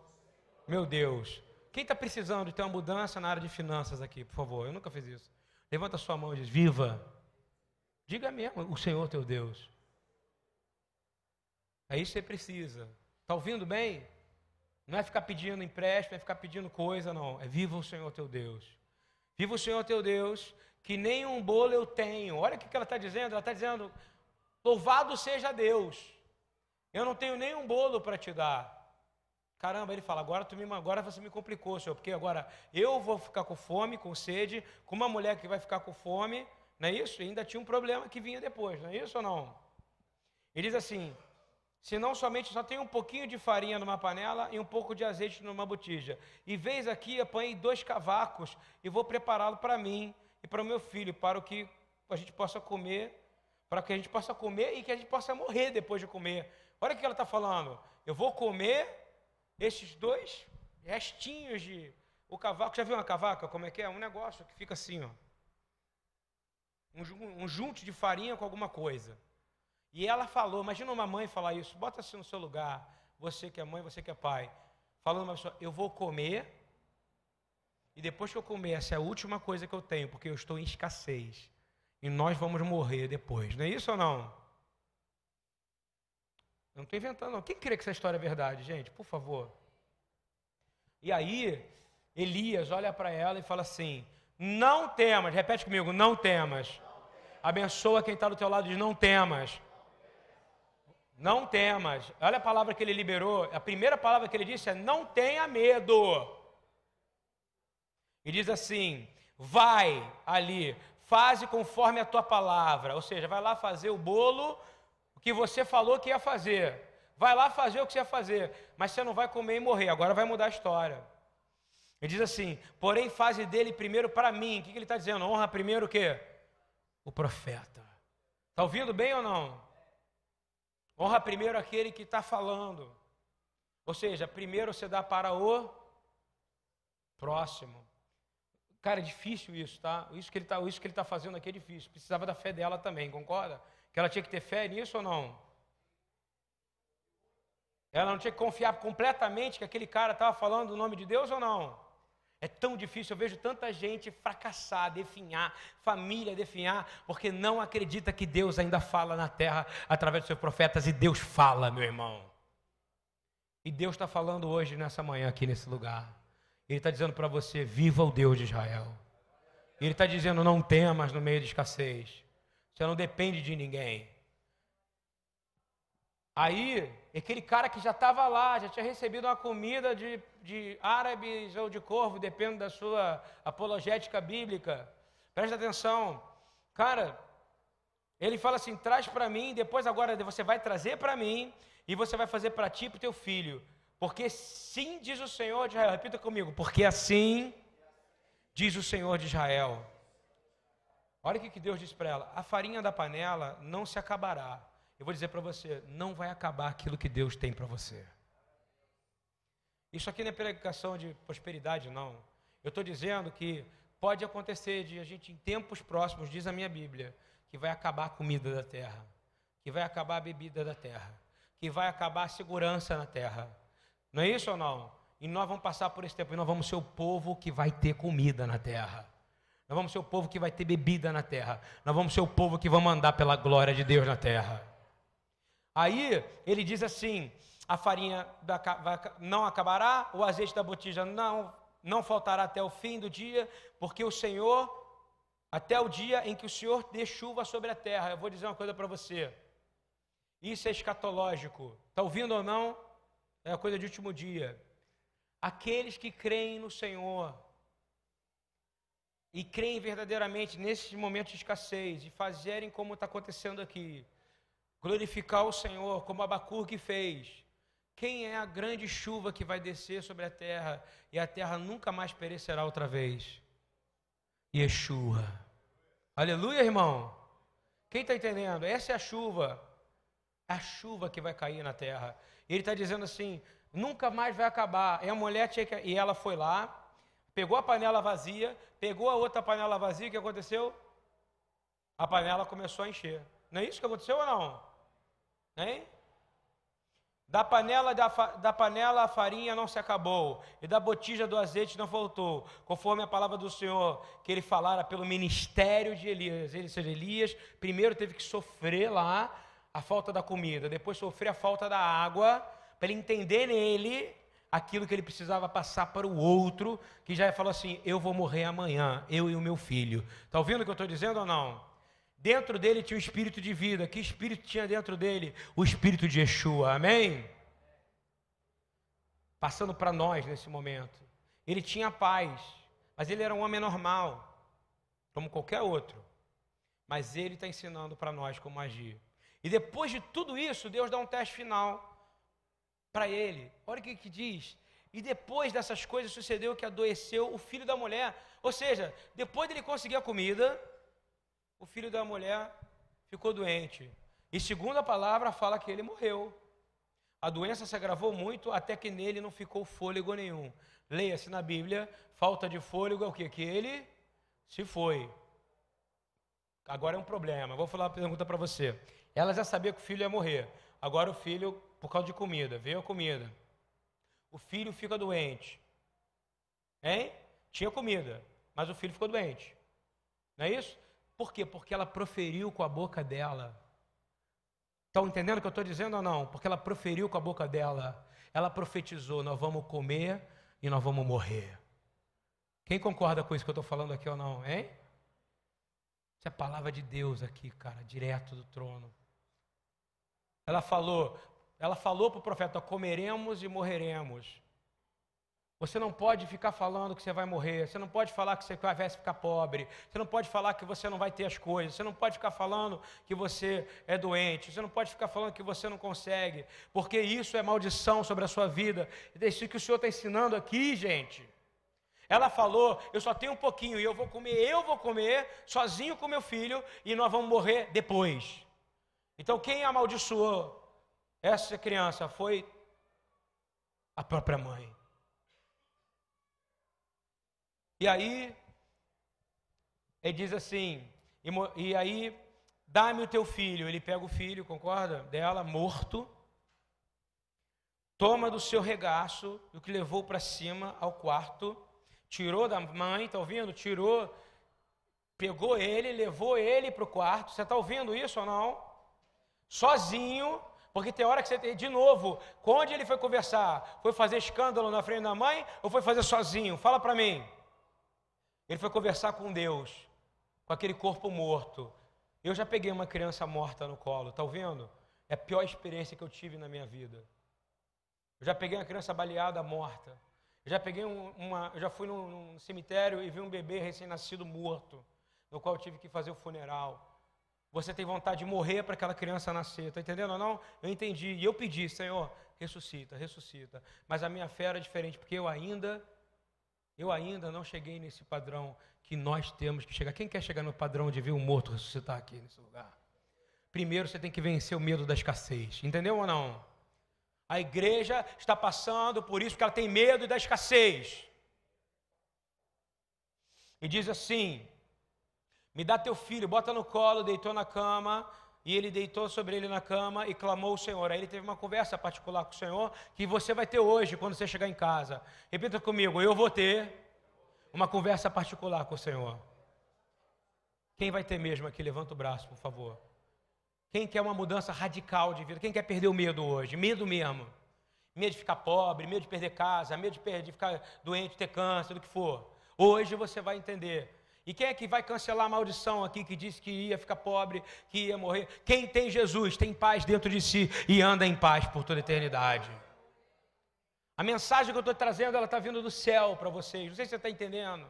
S1: meu Deus. Quem está precisando de ter uma mudança na área de finanças aqui, por favor? Eu nunca fiz isso. Levanta a sua mão e diz: Viva Diga mesmo, o Senhor teu Deus. É isso que você precisa. Está ouvindo bem? Não é ficar pedindo empréstimo, é ficar pedindo coisa, não. É viva o Senhor teu Deus. Viva o Senhor teu Deus, que nem um bolo eu tenho. Olha o que ela está dizendo. Ela está dizendo: louvado seja Deus. Eu não tenho nenhum bolo para te dar. Caramba, ele fala, agora, tu me, agora você me complicou, senhor, porque agora eu vou ficar com fome, com sede, com uma mulher que vai ficar com fome, não é isso? E ainda tinha um problema que vinha depois, não é isso ou não? Ele diz assim: se não somente só tem um pouquinho de farinha numa panela e um pouco de azeite numa botija. E vez aqui, apanhei dois cavacos e vou prepará-lo para mim e para o meu filho, para o que a gente possa comer, para que a gente possa comer e que a gente possa morrer depois de comer. Olha o que ela está falando. Eu vou comer esses dois restinhos de. O cavaco, já viu uma cavaca? Como é que é? Um negócio que fica assim, ó um, um junte de farinha com alguma coisa. E ela falou, imagina uma mãe falar isso, bota se no seu lugar, você que é mãe, você que é pai, falando uma pessoa, eu vou comer, e depois que eu comer, essa é a última coisa que eu tenho, porque eu estou em escassez. E nós vamos morrer depois, não é isso ou não? Eu não estou inventando, não. Quem crê que essa história é verdade, gente? Por favor. E aí, Elias olha para ela e fala assim: Não temas, repete comigo, não temas. Abençoa quem está do teu lado e diz: Não temas. Não temas. Olha a palavra que ele liberou. A primeira palavra que ele disse é: Não tenha medo. E diz assim: Vai ali, faze conforme a tua palavra. Ou seja, vai lá fazer o bolo que você falou que ia fazer. Vai lá fazer o que você ia fazer. Mas você não vai comer e morrer. Agora vai mudar a história. Ele diz assim: Porém, faze dele primeiro para mim. O que ele está dizendo? Honra primeiro o quê? o profeta. Está ouvindo bem ou não? Honra primeiro aquele que está falando. Ou seja, primeiro você dá para o próximo. Cara, é difícil isso, tá? Isso que ele está tá fazendo aqui é difícil. Precisava da fé dela também, concorda? Que ela tinha que ter fé nisso ou não? Ela não tinha que confiar completamente que aquele cara estava falando o nome de Deus ou não? É tão difícil, eu vejo tanta gente fracassar, definhar, família definhar, porque não acredita que Deus ainda fala na terra através dos seus profetas, e Deus fala, meu irmão. E Deus está falando hoje, nessa manhã, aqui nesse lugar. Ele está dizendo para você: viva o Deus de Israel. Ele está dizendo: não temas no meio de escassez. Você não depende de ninguém. Aí, aquele cara que já estava lá, já tinha recebido uma comida de, de árabes ou de corvo, depende da sua apologética bíblica. Presta atenção. Cara, ele fala assim: traz para mim, depois agora você vai trazer para mim, e você vai fazer para ti e para o teu filho. Porque sim, diz o Senhor de Israel. Repita comigo. Porque assim diz o Senhor de Israel. Olha o que Deus diz para ela: a farinha da panela não se acabará eu vou dizer para você, não vai acabar aquilo que Deus tem para você. Isso aqui não é pregação de prosperidade, não. Eu estou dizendo que pode acontecer de a gente, em tempos próximos, diz a minha Bíblia, que vai acabar a comida da terra, que vai acabar a bebida da terra, que vai acabar a segurança na terra. Não é isso ou não? E nós vamos passar por esse tempo e nós vamos ser o povo que vai ter comida na terra. Nós vamos ser o povo que vai ter bebida na terra. Nós vamos ser o povo que vai andar pela glória de Deus na terra. Aí ele diz assim: a farinha da, não acabará, o azeite da botija não, não faltará até o fim do dia, porque o Senhor, até o dia em que o Senhor dê chuva sobre a terra. Eu vou dizer uma coisa para você. Isso é escatológico. Está ouvindo ou não? É a coisa de último dia. Aqueles que creem no Senhor e creem verdadeiramente nesses momentos de escassez e fazerem como está acontecendo aqui, glorificar o Senhor, como Abacuque fez. Quem é a grande chuva que vai descer sobre a terra e a terra nunca mais perecerá outra vez? Yeshua. Aleluia, irmão. Quem está entendendo? Essa é a chuva. A chuva que vai cair na terra. Ele está dizendo assim: nunca mais vai acabar. E a mulher tinha que... E ela foi lá, pegou a panela vazia, pegou a outra panela vazia, o que aconteceu? A panela começou a encher. Não é isso que aconteceu ou não? Hein? Da panela, da, da panela a farinha não se acabou, e da botija do azeite não faltou, conforme a palavra do Senhor, que ele falara pelo ministério de Elias. Ele, seja, Elias primeiro teve que sofrer lá a falta da comida, depois sofrer a falta da água, para ele entender nele aquilo que ele precisava passar para o outro, que já falou assim: Eu vou morrer amanhã, eu e o meu filho. Está ouvindo o que eu estou dizendo ou não? Dentro dele tinha o espírito de vida. Que espírito tinha dentro dele? O espírito de Yeshua. Amém? Passando para nós nesse momento. Ele tinha paz, mas ele era um homem normal, como qualquer outro. Mas ele está ensinando para nós como agir. E depois de tudo isso, Deus dá um teste final para ele. Olha o que, que diz. E depois dessas coisas sucedeu que adoeceu o filho da mulher. Ou seja, depois dele conseguir a comida, o filho da mulher ficou doente. E segundo a palavra, fala que ele morreu. A doença se agravou muito até que nele não ficou fôlego nenhum. Leia-se na Bíblia, falta de fôlego é o que? Que ele se foi. Agora é um problema. Vou falar uma pergunta para você. Ela já sabia que o filho ia morrer. Agora o filho, por causa de comida, veio a comida. O filho fica doente. Hein? Tinha comida, mas o filho ficou doente. Não é isso? Por quê? Porque ela proferiu com a boca dela. Estão entendendo o que eu estou dizendo ou não? Porque ela proferiu com a boca dela. Ela profetizou: nós vamos comer e nós vamos morrer. Quem concorda com isso que eu estou falando aqui ou não, hein? Isso é a palavra de Deus aqui, cara, direto do trono. Ela falou, ela falou para o profeta: comeremos e morreremos. Você não pode ficar falando que você vai morrer, você não pode falar que você vai ficar pobre, você não pode falar que você não vai ter as coisas, você não pode ficar falando que você é doente, você não pode ficar falando que você não consegue, porque isso é maldição sobre a sua vida. Isso que o Senhor está ensinando aqui, gente. Ela falou: Eu só tenho um pouquinho e eu vou comer, eu vou comer sozinho com meu filho e nós vamos morrer depois. Então, quem amaldiçoou essa criança foi a própria mãe. E aí, ele diz assim: e, e aí, dá-me o teu filho. Ele pega o filho, concorda? Dela, morto. Toma do seu regaço, do que levou para cima ao quarto. Tirou da mãe, está ouvindo? Tirou, pegou ele, levou ele para o quarto. Você está ouvindo isso ou não? Sozinho, porque tem hora que você tem, de novo, onde ele foi conversar? Foi fazer escândalo na frente da mãe ou foi fazer sozinho? Fala para mim. Ele foi conversar com Deus, com aquele corpo morto. Eu já peguei uma criança morta no colo, tá ouvindo? É a pior experiência que eu tive na minha vida. Eu já peguei uma criança baleada, morta. Eu já peguei um, uma, eu já fui num, num cemitério e vi um bebê recém-nascido morto, no qual eu tive que fazer o funeral. Você tem vontade de morrer para aquela criança nascer, tá entendendo ou não? Eu entendi e eu pedi, Senhor, ressuscita, ressuscita. Mas a minha fé era diferente, porque eu ainda eu ainda não cheguei nesse padrão que nós temos que chegar. Quem quer chegar no padrão de ver um morto ressuscitar aqui nesse lugar? Primeiro você tem que vencer o medo da escassez. Entendeu ou não? A igreja está passando por isso que ela tem medo da escassez. E diz assim: Me dá teu filho, bota no colo, deitou na cama, e ele deitou sobre ele na cama e clamou o Senhor. Aí ele teve uma conversa particular com o Senhor que você vai ter hoje quando você chegar em casa. Repita comigo: eu vou ter uma conversa particular com o Senhor. Quem vai ter mesmo aqui? Levanta o braço, por favor. Quem quer uma mudança radical de vida? Quem quer perder o medo hoje? Medo mesmo. Medo de ficar pobre, medo de perder casa, medo de, perder, de ficar doente, ter câncer, do que for. Hoje você vai entender e quem é que vai cancelar a maldição aqui que disse que ia ficar pobre, que ia morrer? Quem tem Jesus tem paz dentro de si e anda em paz por toda a eternidade. A mensagem que eu estou trazendo, ela está vindo do céu para vocês. Não sei se você está entendendo.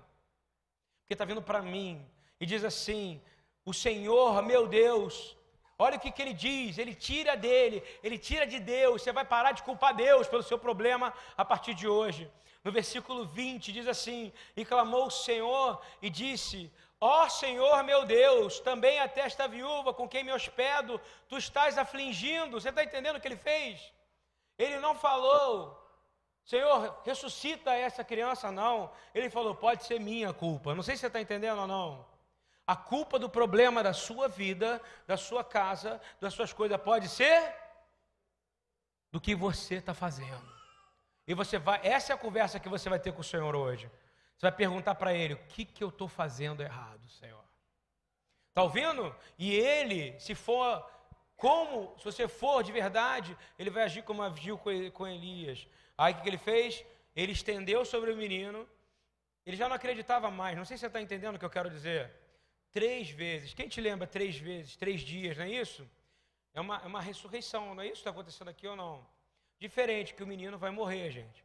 S1: Porque está vindo para mim. E diz assim: O Senhor, meu Deus, olha o que, que ele diz. Ele tira dele, ele tira de Deus. Você vai parar de culpar Deus pelo seu problema a partir de hoje. No versículo 20 diz assim: E clamou o Senhor e disse: Ó oh, Senhor meu Deus, também até esta viúva com quem me hospedo, tu estás afligindo. Você está entendendo o que ele fez? Ele não falou, Senhor, ressuscita essa criança, não. Ele falou, pode ser minha culpa. Não sei se você está entendendo ou não. A culpa do problema da sua vida, da sua casa, das suas coisas, pode ser do que você está fazendo. E você vai, essa é a conversa que você vai ter com o Senhor hoje. Você vai perguntar para ele: o que, que eu estou fazendo errado, Senhor? Está ouvindo? E ele, se for como, se você for de verdade, ele vai agir como agiu com Elias. Aí o que, que ele fez? Ele estendeu sobre o menino. Ele já não acreditava mais. Não sei se você está entendendo o que eu quero dizer. Três vezes. Quem te lembra três vezes? Três dias, não é isso? É uma, é uma ressurreição, não é isso que está acontecendo aqui ou não? Diferente que o menino vai morrer, gente.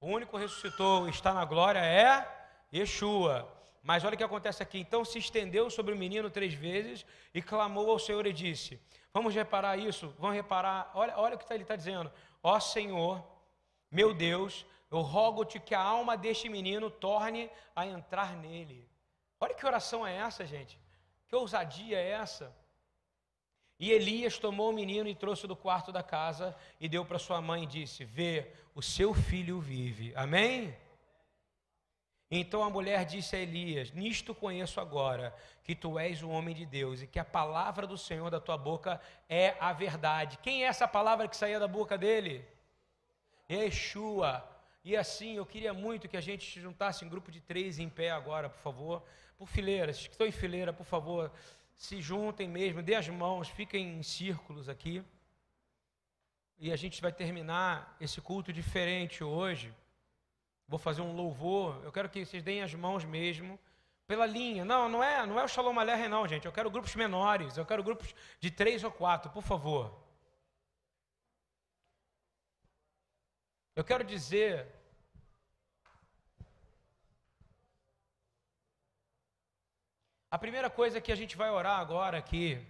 S1: O único que ressuscitou está na glória é Yeshua. Mas olha o que acontece aqui. Então se estendeu sobre o menino três vezes e clamou ao Senhor e disse: Vamos reparar isso? Vamos reparar. Olha, olha o que tá, ele está dizendo. Ó Senhor, meu Deus, eu rogo-te que a alma deste menino torne a entrar nele. Olha que oração é essa, gente. Que ousadia é essa? E Elias tomou o menino e trouxe do quarto da casa e deu para sua mãe e disse: Vê, o seu filho vive. Amém? Então a mulher disse a Elias: Nisto conheço agora que tu és o homem de Deus e que a palavra do Senhor da tua boca é a verdade. Quem é essa palavra que saía da boca dele? Yeshua. E assim, eu queria muito que a gente se juntasse em grupo de três em pé agora, por favor. Por fileiras, que estão em fileira, por favor se juntem mesmo, dê as mãos, fiquem em círculos aqui. E a gente vai terminar esse culto diferente hoje. Vou fazer um louvor. Eu quero que vocês deem as mãos mesmo pela linha. Não, não é, não é o Shalom Aleichem não, gente. Eu quero grupos menores. Eu quero grupos de três ou quatro, por favor. Eu quero dizer A primeira coisa que a gente vai orar agora aqui,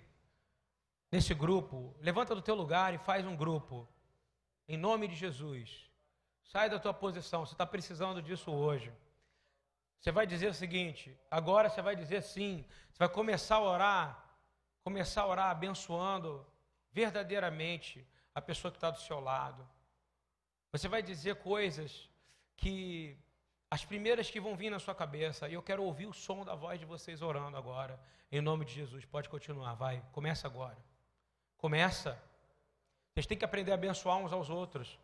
S1: nesse grupo, levanta do teu lugar e faz um grupo, em nome de Jesus. Sai da tua posição, você está precisando disso hoje. Você vai dizer o seguinte: agora você vai dizer sim, você vai começar a orar, começar a orar abençoando verdadeiramente a pessoa que está do seu lado. Você vai dizer coisas que as primeiras que vão vir na sua cabeça, e eu quero ouvir o som da voz de vocês orando agora, em nome de Jesus. Pode continuar, vai, começa agora. Começa. Vocês têm que aprender a abençoar uns aos outros.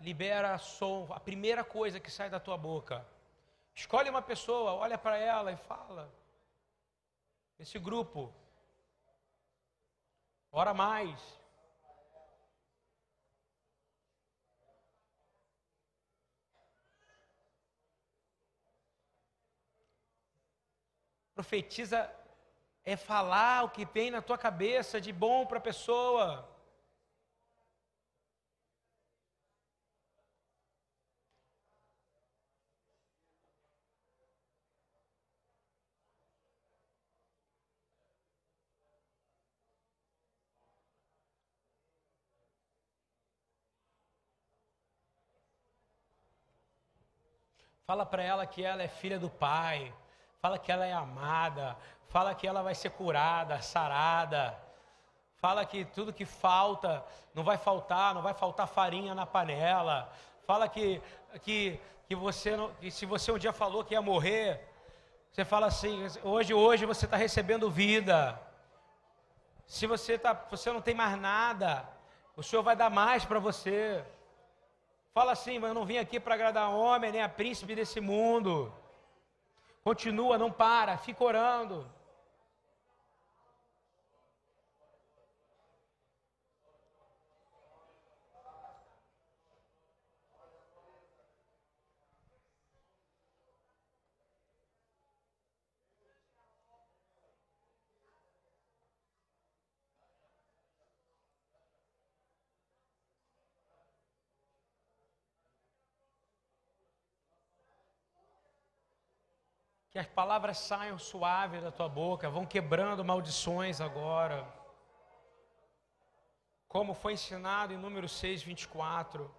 S1: Libera som, a primeira coisa que sai da tua boca. Escolhe uma pessoa, olha para ela e fala. Esse grupo. Ora mais. Profetiza é falar o que vem na tua cabeça de bom para a pessoa. Fala para ela que ela é filha do Pai. Fala que ela é amada. Fala que ela vai ser curada, sarada. Fala que tudo que falta não vai faltar, não vai faltar farinha na panela. Fala que, que, que você não, que se você um dia falou que ia morrer, você fala assim: hoje, hoje você está recebendo vida. Se você, tá, você não tem mais nada, o Senhor vai dar mais para você. Fala assim, mas eu não vim aqui para agradar homem, nem a príncipe desse mundo. Continua, não para, fica orando. Que as palavras saiam suaves da tua boca, vão quebrando maldições agora. Como foi ensinado em número 6, 24.